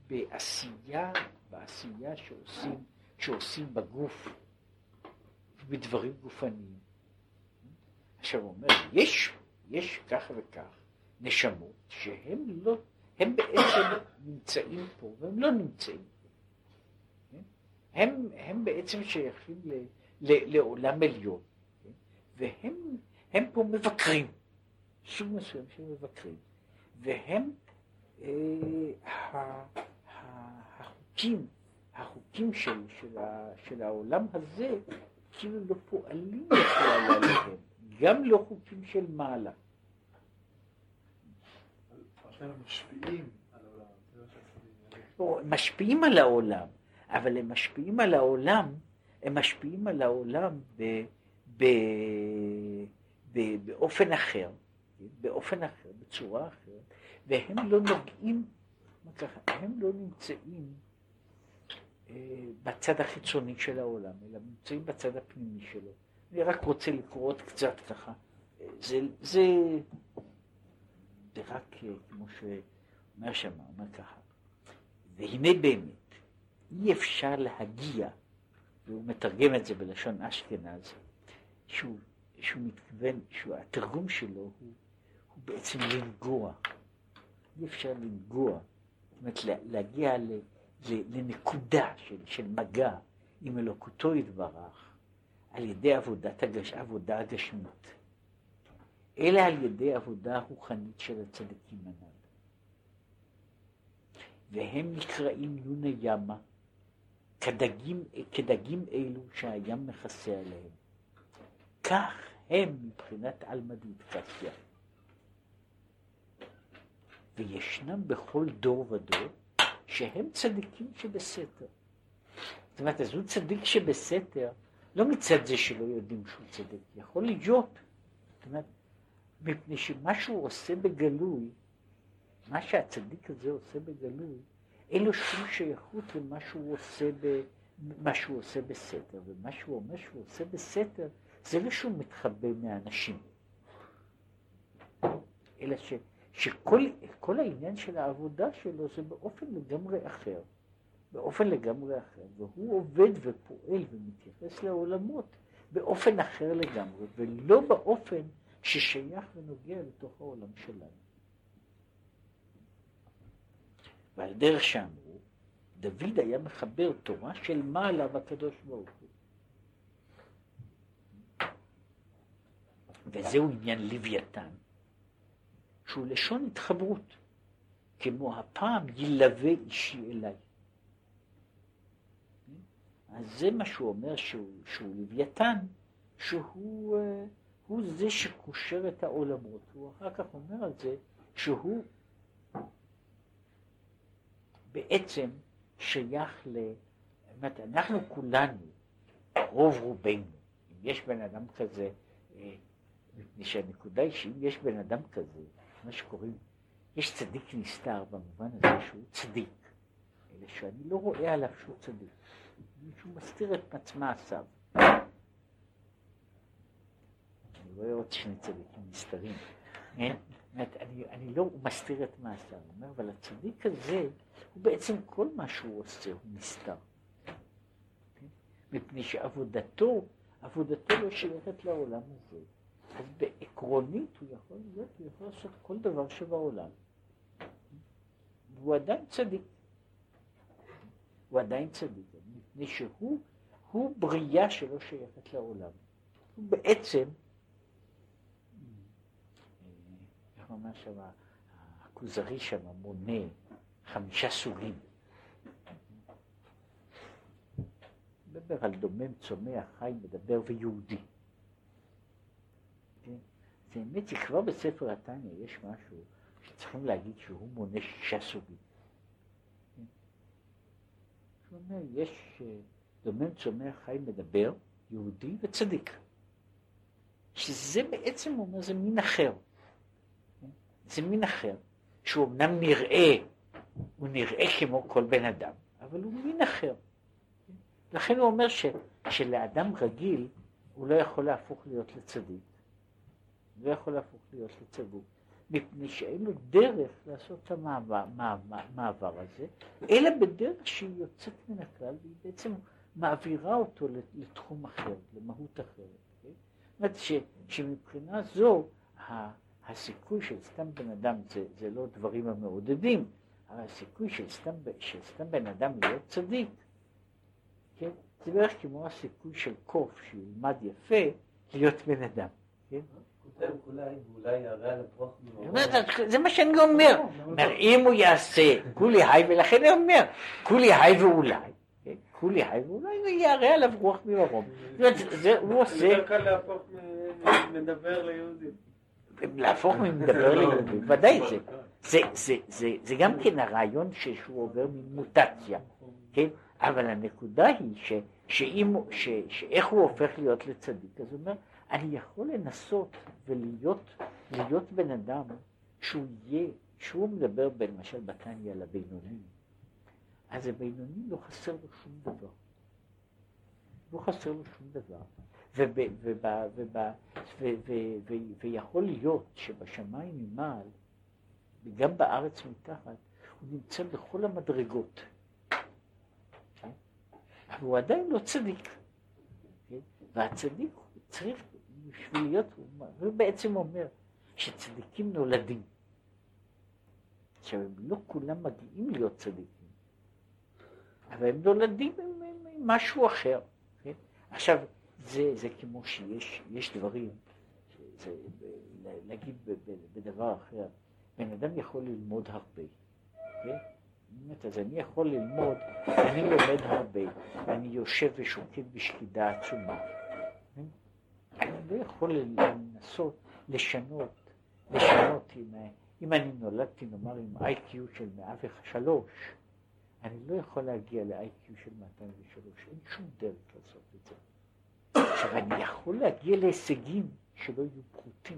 בעשייה, בעשייה שעושים, שעושים בגוף. בדברים גופניים. עכשיו הוא אומר, יש, יש כך וכך נשמות שהם לא, הם בעצם נמצאים פה והם לא נמצאים פה. הם, הם בעצם שייכים ל, ל, לעולם עליון, כן? והם הם פה מבקרים, סוג מסוים של מבקרים, והם אה, החוקים, החוקים של, של, של העולם הזה כאילו לא פועלים בכלל עליהם, גם לא חוקים של מעלה. משפיעים על העולם, אבל הם משפיעים על העולם, הם משפיעים על העולם ב, ב, ב, באופן אחר, באופן אחר, בצורה אחרת, והם לא נוגעים, ככה, הם לא נמצאים אה, בצד החיצוני של העולם, אלא נמצאים בצד הפנימי שלו. אני רק רוצה לקרוא עוד קצת ככה. זה, זה, זה רק אה, כמו שאומר שם, אומר ככה. והנה באמת, אי אפשר להגיע, והוא מתרגם את זה בלשון אשכנז, שהוא, שהוא מתכוון, שהתרגום שלו הוא, הוא בעצם לנגוע. אי אפשר לנגוע, זאת אומרת להגיע ל, ל, לנקודה של, של מגע עם אלוקותו יתברך על ידי עבודת הגש, עבודה הגשמית, אלא על ידי עבודה רוחנית של הצדיקים הנ"ל. והם נקראים יוני ימה, כדגים, כדגים אלו שהים מכסה עליהם. כך הם מבחינת עלמא דאיטקסיה. וישנם בכל דור ודור שהם צדיקים שבסתר. זאת אומרת, אז הוא צדיק שבסתר, לא מצד זה שלא יודעים שהוא צדיק, יכול להיות. זאת אומרת, מפני שמה שהוא עושה בגלוי, מה שהצדיק הזה עושה בגלוי, אין לו שום שייכות למה שהוא עושה, ב, מה שהוא עושה בסתר, ומה שהוא אומר שהוא עושה בסתר, זה לא שהוא מתחבא מהאנשים, אלא ש, שכל העניין של העבודה שלו זה באופן לגמרי אחר, באופן לגמרי אחר, והוא עובד ופועל ומתייחס לעולמות באופן אחר לגמרי, ולא באופן ששייך ונוגע לתוך העולם שלנו. ועל דרך שאמרו, דוד היה מחבר תורה של מעלה בקדוש ברוך הוא. וזהו עניין לוויתן, שהוא לשון התחברות, כמו הפעם ילווה אישי אליי. אז זה מה שהוא אומר שהוא, שהוא לוויתן, שהוא הוא זה שקושר את העולמות. הוא אחר כך אומר על זה שהוא בעצם שייך ל... אומרת, אנחנו כולנו, רוב רובנו, אם יש בן אדם כזה, אה, מפני שהנקודה היא שאם יש בן אדם כזה, מה שקוראים, יש צדיק נסתר במובן הזה שהוא צדיק, אלא שאני לא רואה עליו שהוא צדיק, שהוא מסתיר את מעשיו. אני רואה עוד שני צדיקים נסתרים. אני, אני לא, מסתיר את מעשיו, אומר, אבל הצדיק הזה, הוא בעצם כל מה שהוא עושה הוא נסתר. כן? מפני שעבודתו, עבודתו לא שייכת לעולם הזה. אז בעקרונית הוא יכול להיות, הוא יכול לעשות כל דבר שבעולם. והוא עדיין צדיק. הוא עדיין צדיק, מפני שהוא הוא בריאה שלא שייכת לעולם. הוא בעצם איך אומר שם, הכוזרי שם מונה חמישה סוגים. מדבר על דומם, צומח, חי, מדבר ויהודי. כן? זה שכבר בספר התניא יש משהו שצריכים להגיד שהוא מונה שישה סוגים. כן? הוא אומר, יש אה, דומם, צומח, חי, מדבר, יהודי וצדיק. שזה בעצם, הוא אומר, זה מין אחר. זה מין אחר, שהוא אמנם נראה, הוא נראה כמו כל בן אדם, אבל הוא מין אחר. לכן הוא אומר ש, שלאדם רגיל הוא לא יכול להפוך להיות לצדיק, לא יכול להפוך להיות לצדיק, מפני שאין לו דרך לעשות את המעבר המעבר הזה, אלא בדרך שהיא יוצאת מן הכלל, והיא בעצם מעבירה אותו לתחום אחר, למהות אחרת. כן? זאת אומרת שמבחינה זו, הסיכוי של סתם בן אדם זה, זה לא דברים המעודדים, אבל הסיכוי של סתם, של סתם בן אדם להיות צדיק, כן? זה בערך כמו הסיכוי של קוף שילמד יפה להיות בן אדם, כן? זה מה שאני אומר, אם הוא יעשה כולי היי, ולכן אני אומר, כולי היי ואולי, כן? כולי היי ואולי הוא יערה עליו רוח ממרום. הוא עושה... יותר קל להפוך מדבר ליהודים. להפוך ממדבר ליהודי, ודאי זה. זה, זה, זה, זה גם כן הרעיון שהוא עובר ממוטציה, כן? אבל הנקודה היא שאיך הוא הופך להיות לצדיק, אז הוא אומר, אני יכול לנסות ולהיות להיות בן אדם שהוא יהיה, שהוא מדבר למשל בתניא על הבינוני, אז הבינוני לא חסר לו שום דבר. לא חסר לו שום דבר. ויכול להיות שבשמיים ממעל, וגם בארץ מתחת, הוא נמצא בכל המדרגות. כן? אבל הוא עדיין לא צדיק. כן? והצדיק צריך, בשביל להיות, הוא בעצם אומר שצדיקים נולדים. עכשיו, הם לא כולם מגיעים להיות צדיקים, אבל הם נולדים עם, משהו אחר. כן? עכשיו, זה, זה כמו שיש דברים, זה, להגיד בדבר אחר, בן אדם יכול ללמוד הרבה. כן? באמת, אז אני יכול ללמוד, אני לומד הרבה, אני יושב ושוקד בשקידה עצומה. אני לא יכול לנסות לשנות, לשנות אם, אם אני נולדתי נאמר עם איי-קיו של 103, אני לא יכול להגיע לאיי-קיו של 203, אין שום דרך לעשות את זה. עכשיו, אני יכול להגיע להישגים שלא יהיו פחותים.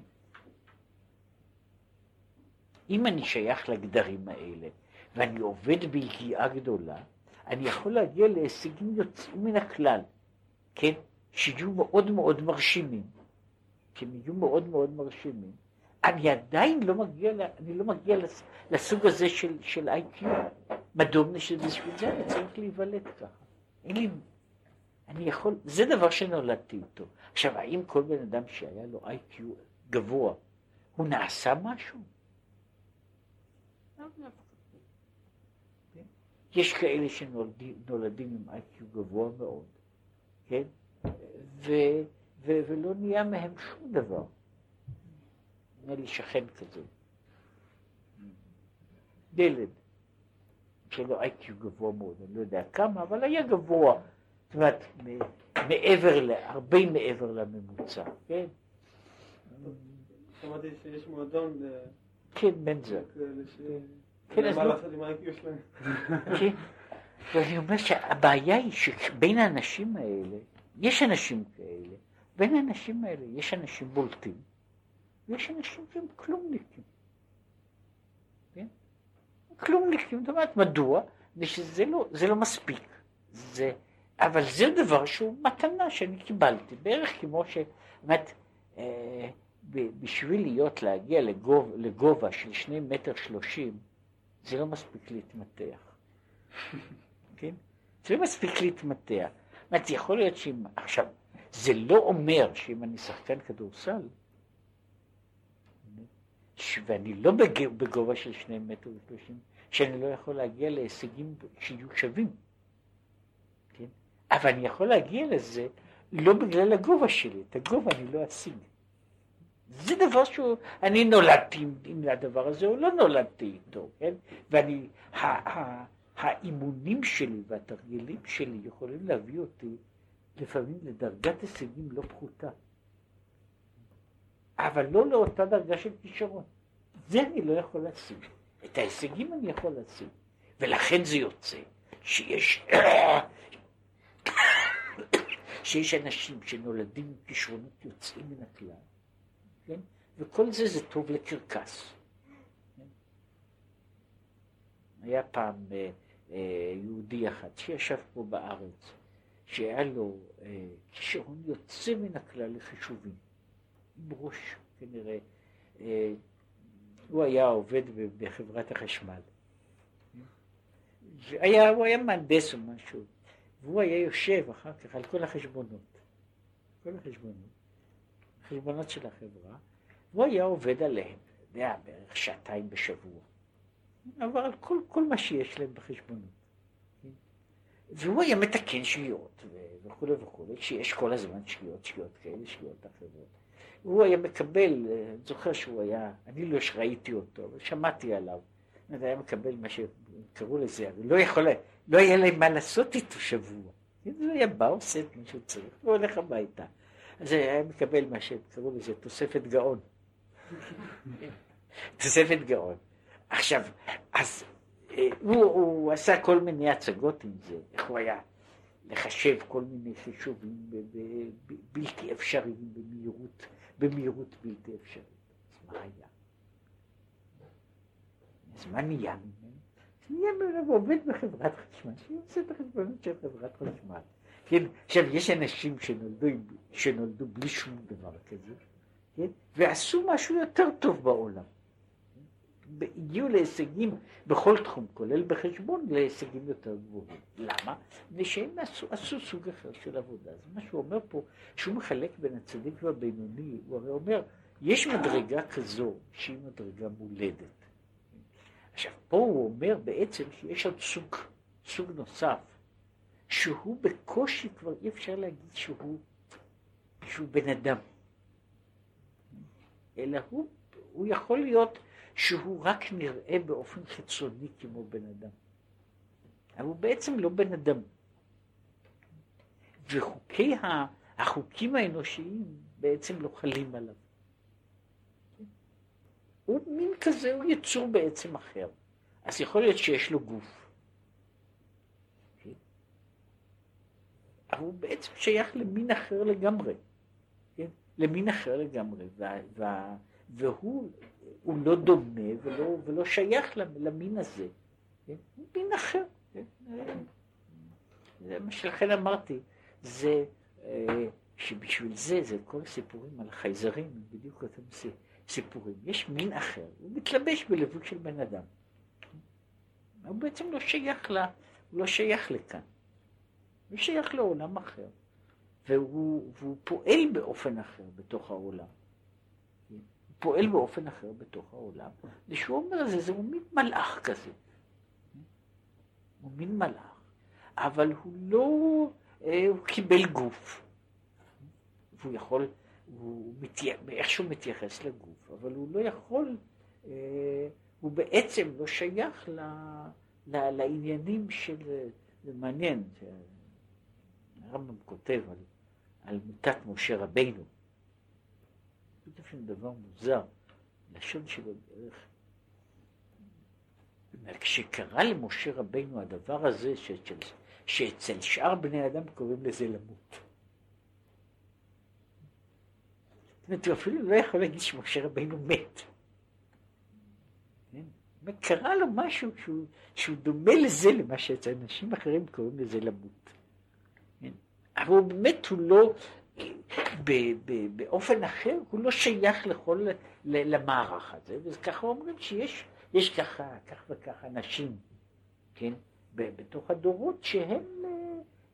אם אני שייך לגדרים האלה, ואני עובד ביגיעה גדולה, אני יכול להגיע להישגים יוצאים מן הכלל, כן? שיהיו מאוד מאוד מרשימים. שהם יהיו מאוד מאוד מרשימים. אני עדיין לא מגיע, אני לא מגיע לסוג הזה של, של IQ. מדוע? שבשביל זה אני צריך להיוולד ככה. אין לי, אני יכול, זה דבר שנולדתי איתו. עכשיו, האם כל בן אדם שהיה לו IQ גבוה, הוא נעשה משהו? יש כאלה שנולדים עם איי-קיו גבוה מאוד, כן? ו, ו, ולא נהיה מהם שום דבר. נהיה לי שכן כזה. ילד, שלו איי-קיו גבוה מאוד, אני לא יודע כמה, אבל היה גבוה. זאת אומרת, מעבר, הרבה מעבר לממוצע, כן? שמעתי שיש מועדון... כן, בן זר. כן, אז לא... כן, ואני אומר שהבעיה היא שבין האנשים האלה, יש אנשים כאלה, בין האנשים האלה יש אנשים בולטים, ויש אנשים שהם כלומניקים. כן? כלומניקים, זאת אומרת, מדוע? ושזה לא, לא מספיק. זה, אבל זה דבר שהוא מתנה שאני קיבלתי, בערך כמו ש... זאת אה, בשביל להיות, להגיע לגובה, לגובה של שני מטר שלושים, זה לא מספיק להתמתח. כן? זה לא מספיק להתמתח. זאת אומרת, יכול להיות שאם... עכשיו, זה לא אומר שאם אני שחקן כדורסל, ואני לא בגובה של שני מטר ושלושים, שאני לא יכול להגיע להישגים שיהיו שווים. כן? אבל אני יכול להגיע לזה לא בגלל הגובה שלי, את הגובה אני לא אשיג. זה דבר שהוא, אני נולדתי עם, הדבר הזה, או לא נולדתי איתו, כן? ואני, ה, ה, האימונים שלי והתרגילים שלי יכולים להביא אותי לפעמים לדרגת הישגים לא פחותה. אבל לא לאותה דרגה של כישרון. זה אני לא יכול להשיג. את ההישגים אני יכול להשיג. ולכן זה יוצא שיש, שיש אנשים שנולדים עם כישרונות יוצאים מן הכלל, כן? וכל זה זה טוב לקרקס. כן? היה פעם אה, יהודי אחד שישב פה בארץ, שהיה לו אה, כישרון יוצא מן הכלל לחישובים, עם ראש כנראה. אה, הוא היה עובד בחברת החשמל. היה, הוא היה מהנדס או משהו, והוא היה יושב אחר כך על כל החשבונות. כל החשבונות. חשבונות של החברה, והוא היה עובד עליהם, אתה יודע, בערך שעתיים בשבוע. עבר על כל, כל מה שיש להם בחשבונות. והוא היה מתקן שגיאות וכולי וכולי, כשיש כל הזמן שגיאות, שגיאות כאלה, שגיאות אחרות. הוא היה מקבל, אני זוכר שהוא היה, אני לא ראיתי אותו, אבל שמעתי עליו. הוא היה מקבל מה שקראו לזה, אבל לא יכול, לא היה להם מה לעשות איתו שבוע. הוא היה בא, עושה את מה שהוא צריך, והולך הביתה. אז היה מקבל מה שקראו לזה תוספת גאון. תוספת גאון. עכשיו, אז אה, הוא, הוא עשה כל מיני הצגות עם זה, איך הוא היה לחשב כל מיני חישובים בלתי אפשריים במהירות, במהירות בלתי אפשרית. אז מה היה? אז מה נהיה ממנו? נהיה ממנו עובד בחברת חשמל, שעושה את החשבונות של חברת חשמל. כן, עכשיו יש אנשים שנולדו, שנולדו בלי שום דבר כזה, כן, ועשו משהו יותר טוב בעולם. הגיעו להישגים בכל תחום, כולל בחשבון, להישגים יותר גבוהים. למה? מפני שהם עשו, עשו סוג אחר של עבודה. אז מה שהוא אומר פה, שהוא מחלק בין הצדיק והבינוני, הוא הרי אומר, יש מדרגה כזו שהיא מדרגה מולדת. עכשיו, פה הוא אומר בעצם שיש עוד סוג, סוג נוסף, שהוא בקושי כבר אי אפשר להגיד שהוא, שהוא בן אדם. אלא הוא, הוא יכול להיות שהוא רק נראה באופן חיצוני כמו בן אדם. אבל הוא בעצם לא בן אדם. וחוקי ה, החוקים האנושיים בעצם לא חלים עליו. הוא מין כזה, הוא יצור בעצם אחר. אז יכול להיות שיש לו גוף. אבל הוא בעצם שייך למין אחר לגמרי. כן? למין אחר לגמרי. וה, וה, והוא הוא לא דומה ולא, ולא שייך למין הזה. כן? הוא מין אחר. זה מה שלכן אמרתי, זה אה, שבשביל זה, זה כל הסיפורים על החייזרים, בדיוק אותם סיפורים. יש מין אחר, הוא מתלבש בלבוש של בן אדם. הוא בעצם לא שייך לה, הוא לא שייך לכאן. הוא שייך לעולם אחר. והוא, והוא פועל באופן אחר בתוך העולם. פועל באופן אחר בתוך העולם, ושהוא אומר זה, הוא מין מלאך כזה. הוא מין מלאך, אבל הוא לא, אה, הוא קיבל גוף. והוא יכול, הוא מתיה, איכשהו מתייחס לגוף, אבל הוא לא יכול, אה, הוא בעצם לא שייך ל, ל, לעניינים של, זה מעניין, הרמב"ם כותב על, על מיתת משה רבינו. שם דבר מוזר, לשון שלו בערך. כשקרה למשה רבינו הדבר הזה, שאצל, שאצל שאר בני אדם קוראים לזה למות. זאת אומרת, הוא אפילו לא יכול להגיד שמשה רבינו מת. כן? קרה לו משהו שהוא, שהוא דומה לזה, למה שאצל אנשים אחרים קוראים לזה למות. כן? אבל הוא באמת, הוא לא, באופן אחר, הוא לא שייך לכל, למערך הזה, וככה אומרים שיש יש ככה, כך וכך אנשים, כן, בתוך הדורות שהם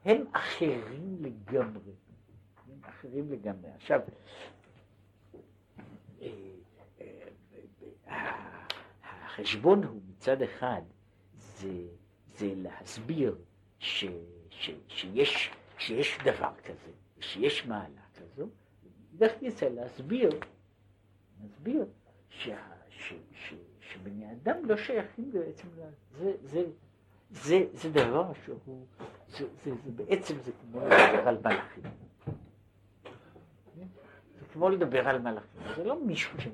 הם אחרים לגמרי, הם אחרים לגמרי. עכשיו, אה, אה, החשבון הוא מצד אחד, זה, זה להסביר ש, ש, שיש, שיש דבר כזה, שיש מעלה כזו, דרך ניסה להסביר, להסביר שה, ש, ש, שבני אדם לא שייכים בעצם, זה, זה, זה, זה דבר שהוא, זה, זה, זה בעצם זה כמו לדבר על מלאכים. זה כמו לדבר על מלאכים, זה לא מישהו ש...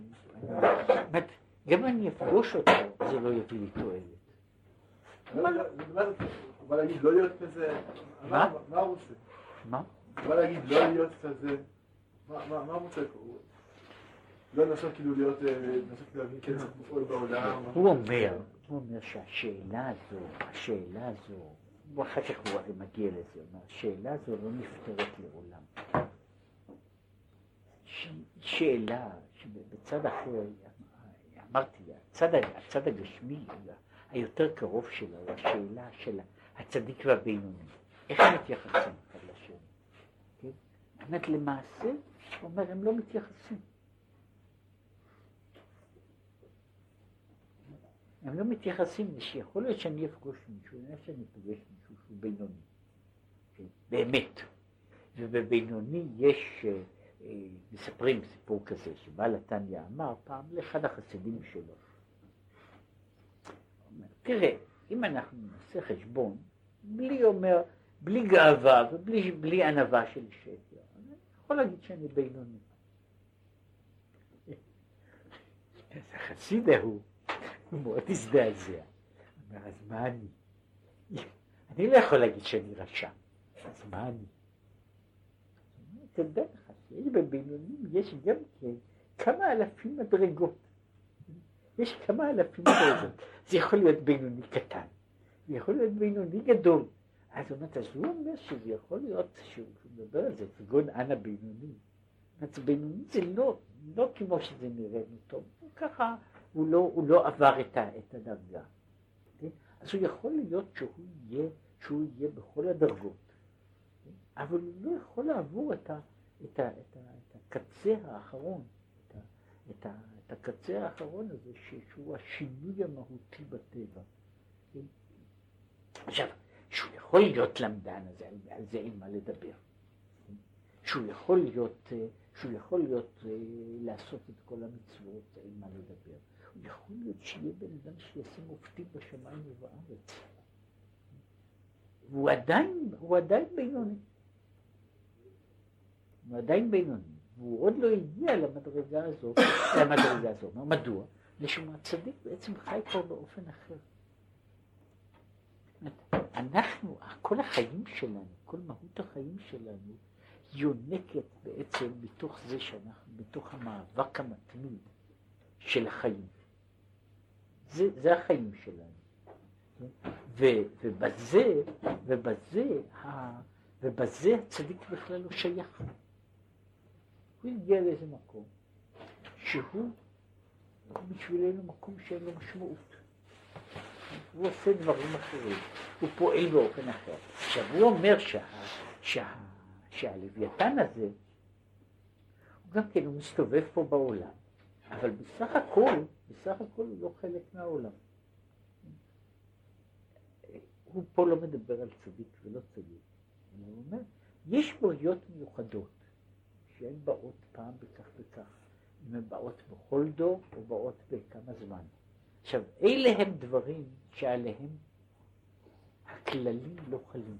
גם אם אני אפגוש אותו, זה לא יביא לי תועלת. בא להגיד לא להיות כזה, מה הוא עושה? מה? בוא להגיד לא להיות כזה, מה הוא רוצה פה? לא לנסות כאילו להיות, אה, לנסות להבין כן צריך בעולם. הוא אומר, הוא אומר שהשאלה הזו, השאלה הזו, ואחר כך הוא הרי מגיע לזה, אומר, השאלה הזו לא נפתרת לעולם. שאלה שבצד אחר, אמרתי, הצד, הצד הגשמי, היותר קרוב שלה, הוא השאלה של הצדיק והבינוני. איך מתייחסים? אומרת, למעשה, הוא אומר, הם לא מתייחסים. הם לא מתייחסים, שיכול להיות שאני אפגוש מישהו, אני שאני אפגוש מישהו שהוא בינוני, כן, באמת. ובבינוני יש, אה, מספרים סיפור כזה, שבעל התניא אמר פעם לאחד החסידים שלו. אומר, תראה, אם אנחנו נעשה חשבון, בלי אומר, בלי גאווה ובלי ענווה של שקר, יכול להגיד שאני בינוני. אז החסיד ההוא, הוא מאוד הזדעזע. אומר, אז מה אני? אני לא יכול להגיד שאני רשע. אז מה אני? תדע לך שיש בבינונים, יש גם כן כמה אלפים מדרגות. יש כמה אלפים מדרגות. זה יכול להיות בינוני קטן, זה יכול להיות בינוני גדול. אז הוא אומר, אז הוא אומר שזה יכול להיות, שהוא מדבר על זה, כגון אנא בינוני. אז בינוני זה לא, לא כמו שזה נראה טוב, הוא ככה, הוא לא, הוא לא עבר את, ה, את הדרגה. אז הוא יכול להיות שהוא יהיה, שהוא יהיה בכל הדרגות, אבל הוא לא יכול לעבור את, ה, את, ה, את, ה, את הקצה האחרון, את, ה, את, ה, את הקצה האחרון הזה, שהוא השינוי המהותי בטבע. עכשיו, שהוא יכול להיות למדן, אז על, על זה אין מה לדבר. שהוא יכול להיות, שהוא יכול להיות, לעשות את כל המצוות, אין מה לדבר. הוא יכול להיות שיהיה בן אדם שיעשה מופתים בשמיים ובארץ. והוא עדיין, הוא עדיין בינוני. הוא עדיין בינוני, והוא עוד לא הגיע למדרגה הזאת, למדרגה הזאת. מדוע? משום הצדיק בעצם חי פה באופן אחר. אנחנו, כל החיים שלנו, כל מהות החיים שלנו, יונקת בעצם מתוך זה שאנחנו, מתוך המאבק המתמיד של החיים. זה, זה החיים שלנו. ו, ובזה, ובזה, ה, ובזה הצדיק בכלל לא שייך. הוא הגיע לאיזה מקום שהוא בשבילנו מקום שאין לו משמעות. הוא עושה דברים אחרים, הוא פועל באופן אחר. עכשיו הוא אומר שה, שה, שהלוויתן הזה, הוא גם כן, הוא מסתובב פה בעולם, אבל בסך הכל, בסך הכל הוא לא חלק מהעולם. הוא פה לא מדבר על צדיק ולא צדיק, אלא הוא אומר, יש בריות מיוחדות שהן באות פעם בכך וכך, אם הן באות בכל דור או באות בכמה זמן. עכשיו, אלה הם דברים שעליהם הכללים לא חלים.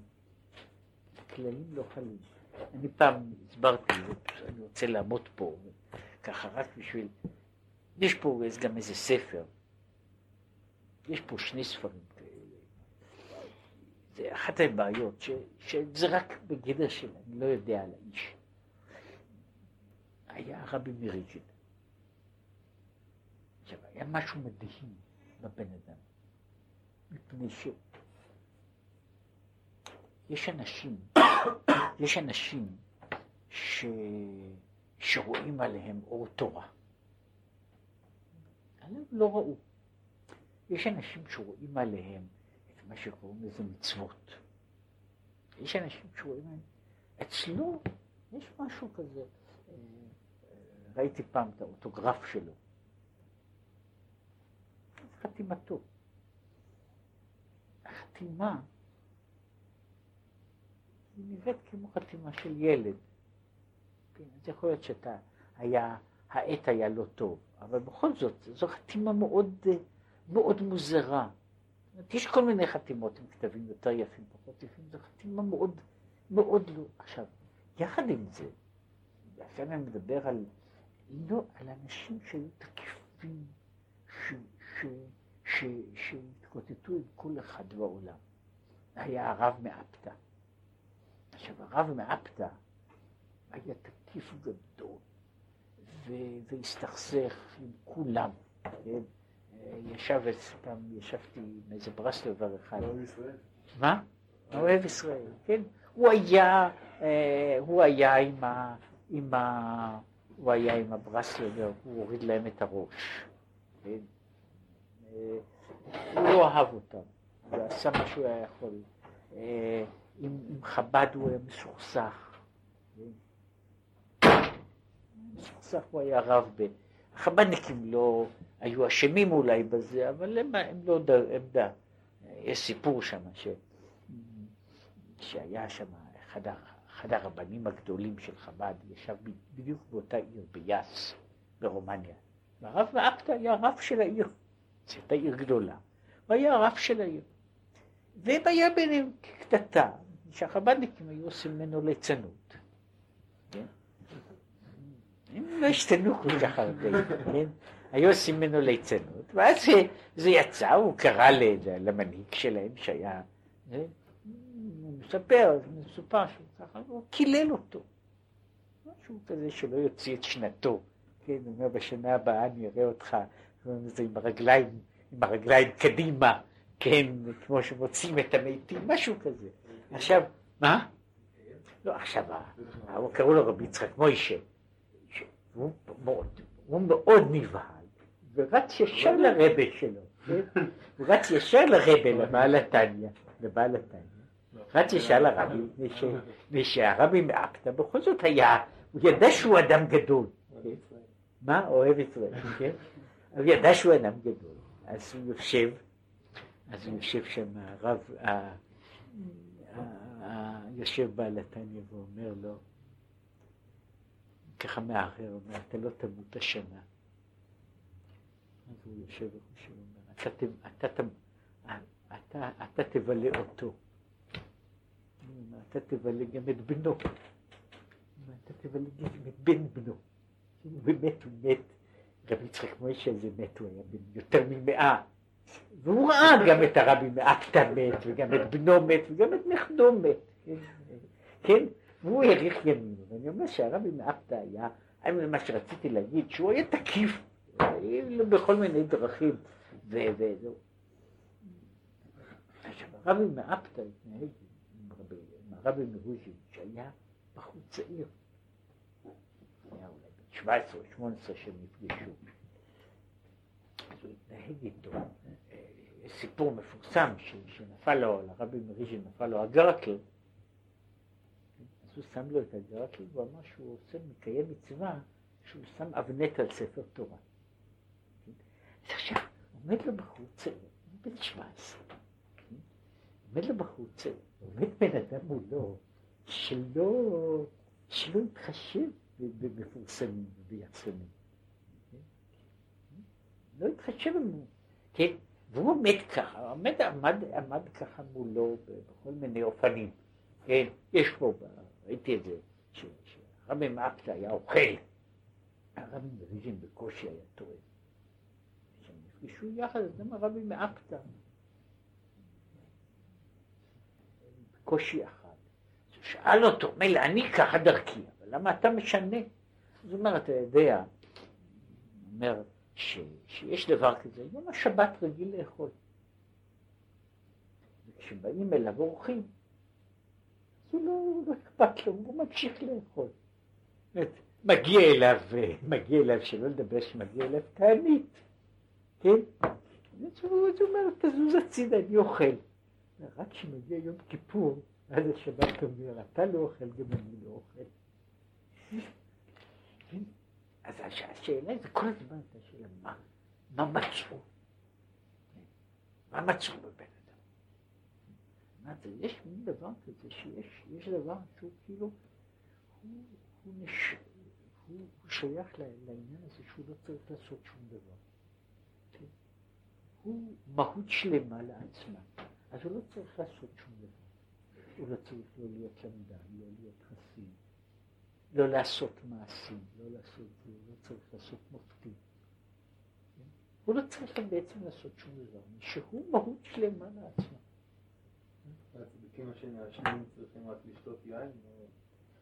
הכללים לא חלים. אני פעם הסברתי, אני רוצה לעמוד פה, ככה רק בשביל... יש פה גם איזה ספר, יש פה שני ספרים כאלה. זה אחת הבעיות, ש, שזה רק בגדר של אני לא יודע על האיש. היה רבי מריג'ין. עכשיו, היה משהו מדהים בבן אדם, מפני ש... יש אנשים, יש אנשים ש... שרואים עליהם אור תורה. עליהם לא ראו. יש אנשים שרואים עליהם את מה שקוראים לזה מצוות. יש אנשים שרואים עליהם, אצלו יש משהו כזה, אה, ראיתי פעם את האוטוגרף שלו. חתימתו. החתימה היא נראית כמו חתימה של ילד. כן, אז יכול להיות שאתה, היה, העט היה לא טוב, אבל בכל זאת, זו חתימה מאוד, מאוד מוזרה. יש כל מיני חתימות עם כתבים יותר יפים, פחות יפים, זו חתימה מאוד, מאוד לא. עכשיו, יחד עם זה, לכן אני מדבר על, לא, על אנשים שהיו תקיפים, שהתקוטטו עם כל אחד בעולם. היה הרב מאפתא. עכשיו, הרב מאפתא היה תקיף גדול, והסתכסך עם כולם, כן? ישב פעם, ישבתי עם איזה ברסלבר אחד. אוהב ישראל. מה? אוהב ישראל, כן. הוא היה, אה, הוא היה עם ה... עם ה... הוא היה עם הברסלבר, הוא הוריד להם את הראש. כן? אה, הוא לא אהב אותם, הוא עשה מה שהוא היה יכול. אה, עם, עם חב"ד הוא היה מסוכסך. מסוכסך הוא היה רב ב... החב"דניקים לא היו אשמים אולי בזה, אבל הם, הם לא עמדה. יש סיפור שם ש... שהיה שם אחד, אחד הרבנים הגדולים של חב"ד, ישב בדיוק באותה עיר, ביאס, ברומניה. והרב מאפתא היה רב של העיר. זו הייתה עיר גדולה. הוא היה הרב של העיר. והם ביניהם קטטה, שהחב"דניקים היו עושים ממנו ליצנות. כן? הם לא השתנו כל כך הרבה, כן? היו עושים ממנו ליצנות, ואז זה יצא, הוא קרא למנהיג שלהם שהיה, מספר, אז מסופר שהוא ככה, הוא קילל אותו. משהו כזה שלא יוציא את שנתו. כן, הוא אומר, בשנה הבאה אני אראה אותך, זה עם הרגליים, עם הרגליים קדימה, כן, כמו שמוצאים את המתים, משהו כזה. עכשיו, מה? לא, עכשיו, קראו לו רבי יצחק מוישה, הוא מאוד נבהל, ורץ ישר לרבה שלו, כן? הוא רץ ישר לרבה, לבעל התניא, לבעל התניא. רץ ישר לרבי, מפני שהרבי מאפתא בכל זאת היה, הוא ידע שהוא אדם גדול. מה? אוהב ישראל, כן? הוא ידע שהוא אדם גדול. אז הוא יושב, אז הוא יושב שם הרב, יושב בעל התניא ואומר לו, ככה מערער, אומר, אתה לא תמות השנה. אז הוא יושב וחושב, אומר, אתה תבלה אותו. אתה תבלה גם את בנו. אתה תבלה גם את בן בנו. באמת הוא מת, רבי יצחק מוישה זה מת, הוא היה בן יותר ממאה. והוא ראה גם את הרבי מאפתא מת, וגם את בנו מת, וגם את נכדו מת. כן? והוא האריך ימים. ואני אומר שהרבי מאפתא היה, מה שרציתי להגיד, שהוא היה תקיף בכל מיני דרכים. וזהו. עכשיו הרבי מאפתא התנהג עם הרבי מרוז'ין, שהיה בחור צעיר. היה אולי בן 17 או 18 שהם נפגשו. אז הוא התנהג איתו. יש סיפור מפורסם שנפל לו, לרבי מריז'ין נפל לו הגרקל, אז הוא שם לו את הגרקל והוא אמר שהוא עושה, מקיים מצווה, שהוא שם אבנט על ספר תורה. אז עכשיו, עומד לו בחור צעיר, בן 17, עומד לו בחור צעיר, עומד בן אדם מולו, שלא, שלא יתחשב במפורסמים וביצרנים. לא התחשב בנו, כן? והוא עומד ככה, עמד, עמד, עמד ככה מולו בכל מיני אופנים, כן? יש פה, ראיתי את זה, שהרבי מאפתא היה אוכל, הרבי מריז'ין בקושי היה טועה. כשהם נפגשו יחד, אז גם הרבי מאפתא. בקושי אחד. שאל אותו, מילא אני ככה דרכי, למה אתה משנה? אז הוא אומר, אתה יודע, אומר, ש, שיש דבר כזה, יום השבת רגיל לאכול. וכשבאים אליו אורחים, אז הוא לא, לא אכפת לו, הוא ממשיך לאכול. מגיע אליו, מגיע אליו, שלא לדבר שמגיע אליו תענית, כן? אז הוא אומר, תזוז הצידה, אני אוכל. רק כשמגיע יום כיפור, אז השבת אומר, אתה לא אוכל, גם אני לא אוכל. אז השאלה זה כל הזמן הייתה שאלה, מה, מה מצאו? מה מצאו בבן אדם? יש מין דבר כזה שיש יש דבר שהוא כאילו, הוא, נש... הוא, הוא שייך לעניין הזה שהוא לא צריך לעשות שום דבר. כן? הוא מהות שלמה לעצמה, אז הוא לא צריך לעשות שום דבר. הוא לא צריך לא להיות למדן, לא להיות חסיד. לא לעשות מעשים, לא לעשות, הוא לא צריך לעשות מופתים. הוא לא צריך בעצם לעשות שום דבר, שהוא מהות שלמה יין?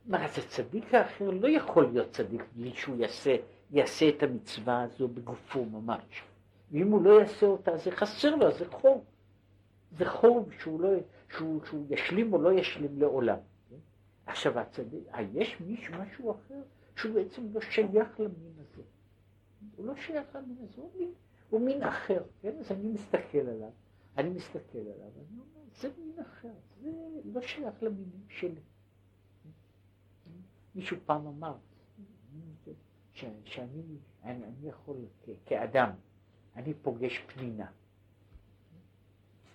מה, אז הצדיק האחר לא יכול להיות צדיק בלי שהוא יעשה, יעשה את המצווה הזו בגופו ממש. ואם הוא לא יעשה אותה, זה חסר לו, זה חור. זה חור שהוא, לא, שהוא, שהוא ישלים או לא ישלים לעולם. עכשיו הצדיק, אה, יש מישהו, משהו אחר, שהוא בעצם לא שייך למין הזה. הוא לא שייך למין הזה, הוא מין, הוא מין אחר, כן? אז אני מסתכל עליו, אני מסתכל עליו, אני אומר, זה מין אחר, זה לא שייך למינים שלי. מישהו פעם אמר, ש, שאני אני, אני יכול כ, כאדם, אני פוגש פנינה.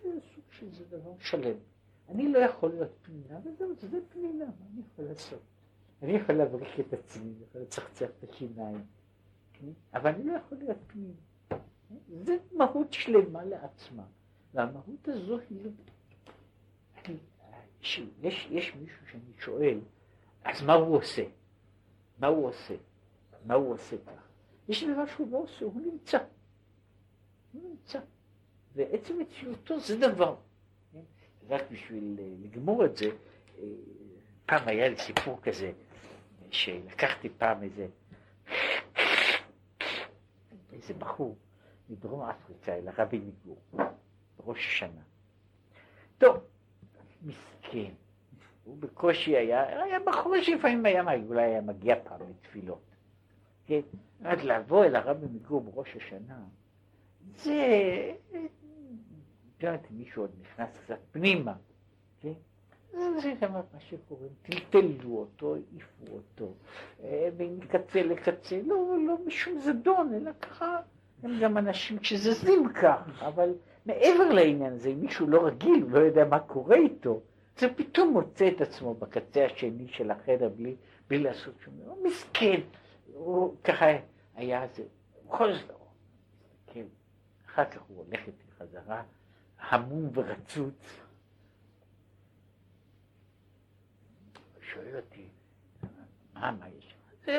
זה סוג של זה דבר שלם. אני לא יכול להיות פנינה, וזהו, זה פנינה, מה אני יכול לעשות? אני יכול להבריק את עצמי, אני יכול לצחצח את השיניים, כן? אבל אני לא יכול להיות פנינה. זה מהות שלמה לעצמה, והמהות הזו היא... אני, יש, יש מישהו שאני שואל, אז מה הוא עושה? מה הוא עושה? מה הוא עושה כך? יש דבר שהוא לא עושה, הוא נמצא. הוא נמצא. ועצם מציאותו זה דבר. רק בשביל אה, לגמור את זה, אה, פעם היה לי סיפור כזה, שלקחתי פעם איזה, איזה בחור מדרום אפריקה אל הרבי מגור, בראש השנה. טוב, מסכן, הוא בקושי היה, היה בחור שלפעמים היה, אולי היה מגיע פעם לתפילות. כן, עד לבוא אל הרבי מגור בראש השנה, זה, אם מישהו עוד נכנס קצת פנימה, כן? זה גם מה שקוראים, טלטלו אותו, העיפו אותו, אה, מקצה לקצה, לא, לא משום זדון, אלא ככה, הם גם אנשים שזזים כך, אבל מעבר לעניין הזה, אם מישהו לא רגיל, לא יודע מה קורה איתו, זה פתאום מוצא את עצמו בקצה השני של החדר בלי, בלי לעשות שום דבר, מסכן, הוא ככה היה זה, בכל זאת, כן, אחר כך הוא הולך איתי חזרה, המום ורצוץ, שואל אותי, מה, מה יש?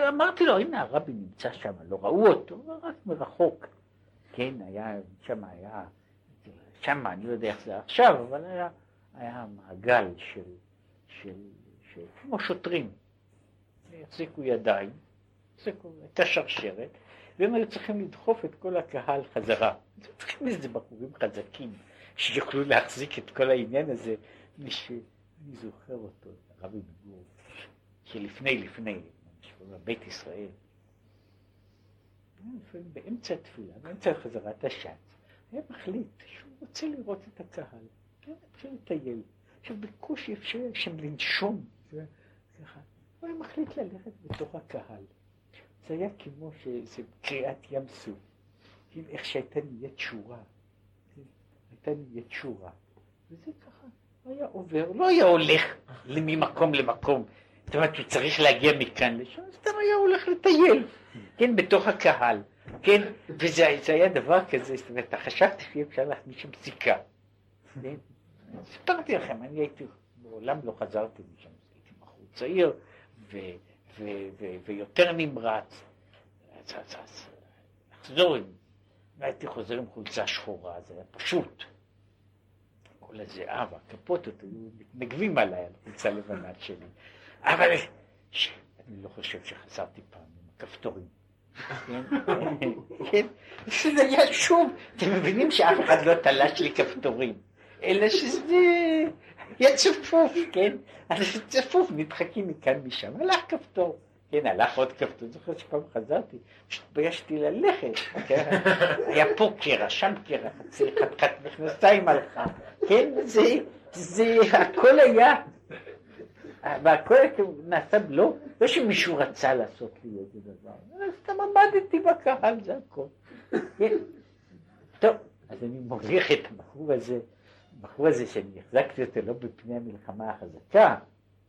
אמרתי לו, הנה הרבי נמצא שם, לא ראו אותו, רק מרחוק. כן, היה, שם היה, שם, אני לא יודע איך זה עכשיו, אבל היה, היה מעגל של, של, של, כמו שוטרים. החזיקו ידיים, החזיקו, הייתה שרשרת, והם היו צריכים לדחוף את כל הקהל חזרה. צריכים איזה בחורים חזקים שיוכלו להחזיק את כל העניין הזה, מי שאני זוכר אותו. הרבי מגור, שלפני לפני, בית ישראל, באמצע התפילה, באמצע חזרת השץ, היה מחליט שהוא רוצה לראות את הקהל, כן, אפשר לטייל. עכשיו בקושי אפשר שם לנשום, ככה. הוא היה מחליט ללכת בתוך הקהל. זה היה כמו שזה קריאת ים סוף, איך שהייתה נהיית שורה, הייתה נהיית שורה, וזה ככה. היה עובר, לא היה הולך ממקום למקום. זאת אומרת, הוא צריך להגיע מכאן לשם, סתם היה הולך לטייל, כן, בתוך הקהל, כן, וזה היה דבר כזה, זאת אומרת, חשבתי שאי אפשר להכניס שם סיכה. כן? סיפרתי לכם, אני הייתי, מעולם לא חזרתי משם, הייתי בחור צעיר, ויותר נמרץ, אז, אז, אז לחזור עם, והייתי חוזר עם חולצה שחורה, זה היה פשוט. כל הזיעה והכפות היו מתנגבים עליי, על החולצה הלבנה שלי. אבל אני לא חושב שחזרתי פעם עם הכפתורים. כן, זה היה שוב, אתם מבינים שאף אחד לא תלש לי כפתורים, אלא שזה היה צפוף, כן? אז צפוף, נדחקים מכאן משם, הלך כפתור. כן, הלך עוד כפתור, זוכר שפעם חזרתי, התביישתי ללכת, כן? היה פה קרע, שם קרע, חצי חתיכת מכנסיים הלכה, כן, זה, זה, הכל היה, והכל נעשה, לא, לא שמישהו רצה לעשות לי איזה דבר, סתם עמדתי בקהל, זה הכל. כן. טוב, אז אני מוליך את הבחור הזה, הבחור הזה שאני החזקתי אותו לא בפני המלחמה החזקה,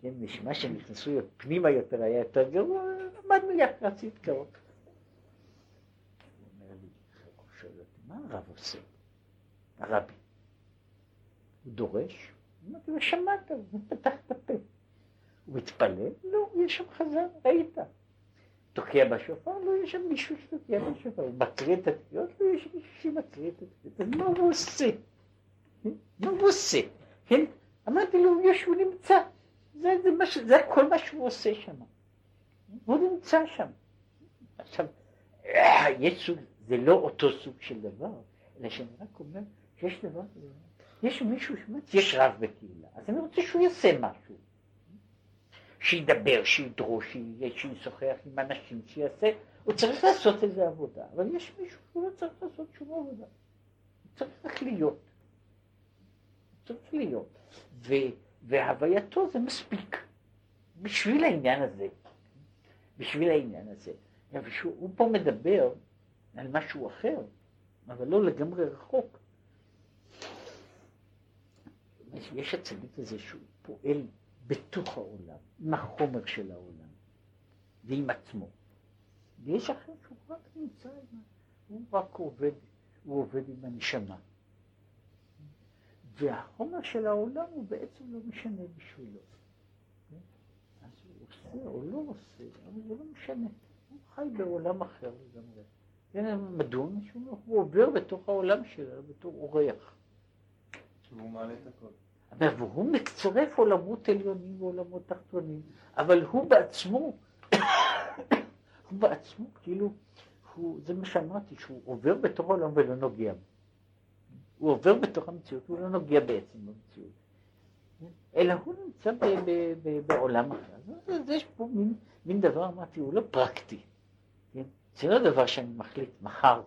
כן, נשמע שנכנסו פנימה יותר, היה יותר גרוע, עמדנו יחד, רצית קרוב. הוא אומר לי, הוא שואל אותי, מה הרב עושה? הרבי. הוא דורש? אמרתי לו, שמעת, הוא פתח את הפה. הוא מתפלל? לא, יש שם חזן, ראית. תוקע בשופר? לא, יש שם מישהו שתוקע בשופר. הוא מקריא את התקיעות? לא, יש מישהו שמקריא את התקיעות. אז מה הוא עושה? מה הוא עושה? כן? אמרתי לו, יש, הוא נמצא. זה, זה, מה, זה כל מה שהוא עושה שם. הוא נמצא שם. עכשיו, יש סוג, זה לא אותו סוג של דבר, אלא שאני רק אומר שיש דבר כזה. יש מישהו שאומר, יש רב בקהילה, אז אני רוצה שהוא יעשה משהו. שידבר, שידרוש, שישוחח עם אנשים, שיעשה, הוא צריך לעשות איזה עבודה, אבל יש מישהו שהוא לא צריך לעשות שום עבודה. הוא צריך רק להיות. הוא צריך להיות. ו, והווייתו זה מספיק. בשביל העניין הזה. בשביל העניין הזה. הוא פה מדבר על משהו אחר, אבל לא לגמרי רחוק. יש הצדיק הזה שהוא פועל בתוך העולם, עם החומר של העולם, ועם עצמו. ויש אחר שהוא רק נמצא, הוא רק עובד, הוא עובד עם הנשמה. והחומר של העולם הוא בעצם לא משנה בשבילו. אז הוא עושה או לא עושה, אבל זה לא משנה. הוא חי בעולם אחר לגמרי. כן, מדוע? הוא עובר בתוך העולם שלו בתור אורח. שהוא מעלה את הכל. והוא מצרף עולמות עליונים ועולמות תחתונים, אבל הוא בעצמו, הוא בעצמו כאילו, הוא, זה מה שאמרתי, שהוא עובר בתור העולם ולא נוגע בו. הוא עובר בתור המציאות, הוא לא נוגע בעצם במציאות. אלא הוא נמצא ב, ב, ב, בעולם אחר. אז יש פה מין, מין דבר, אמרתי, הוא לא פרקטי. כן? זה לא דבר שאני מחליט מחר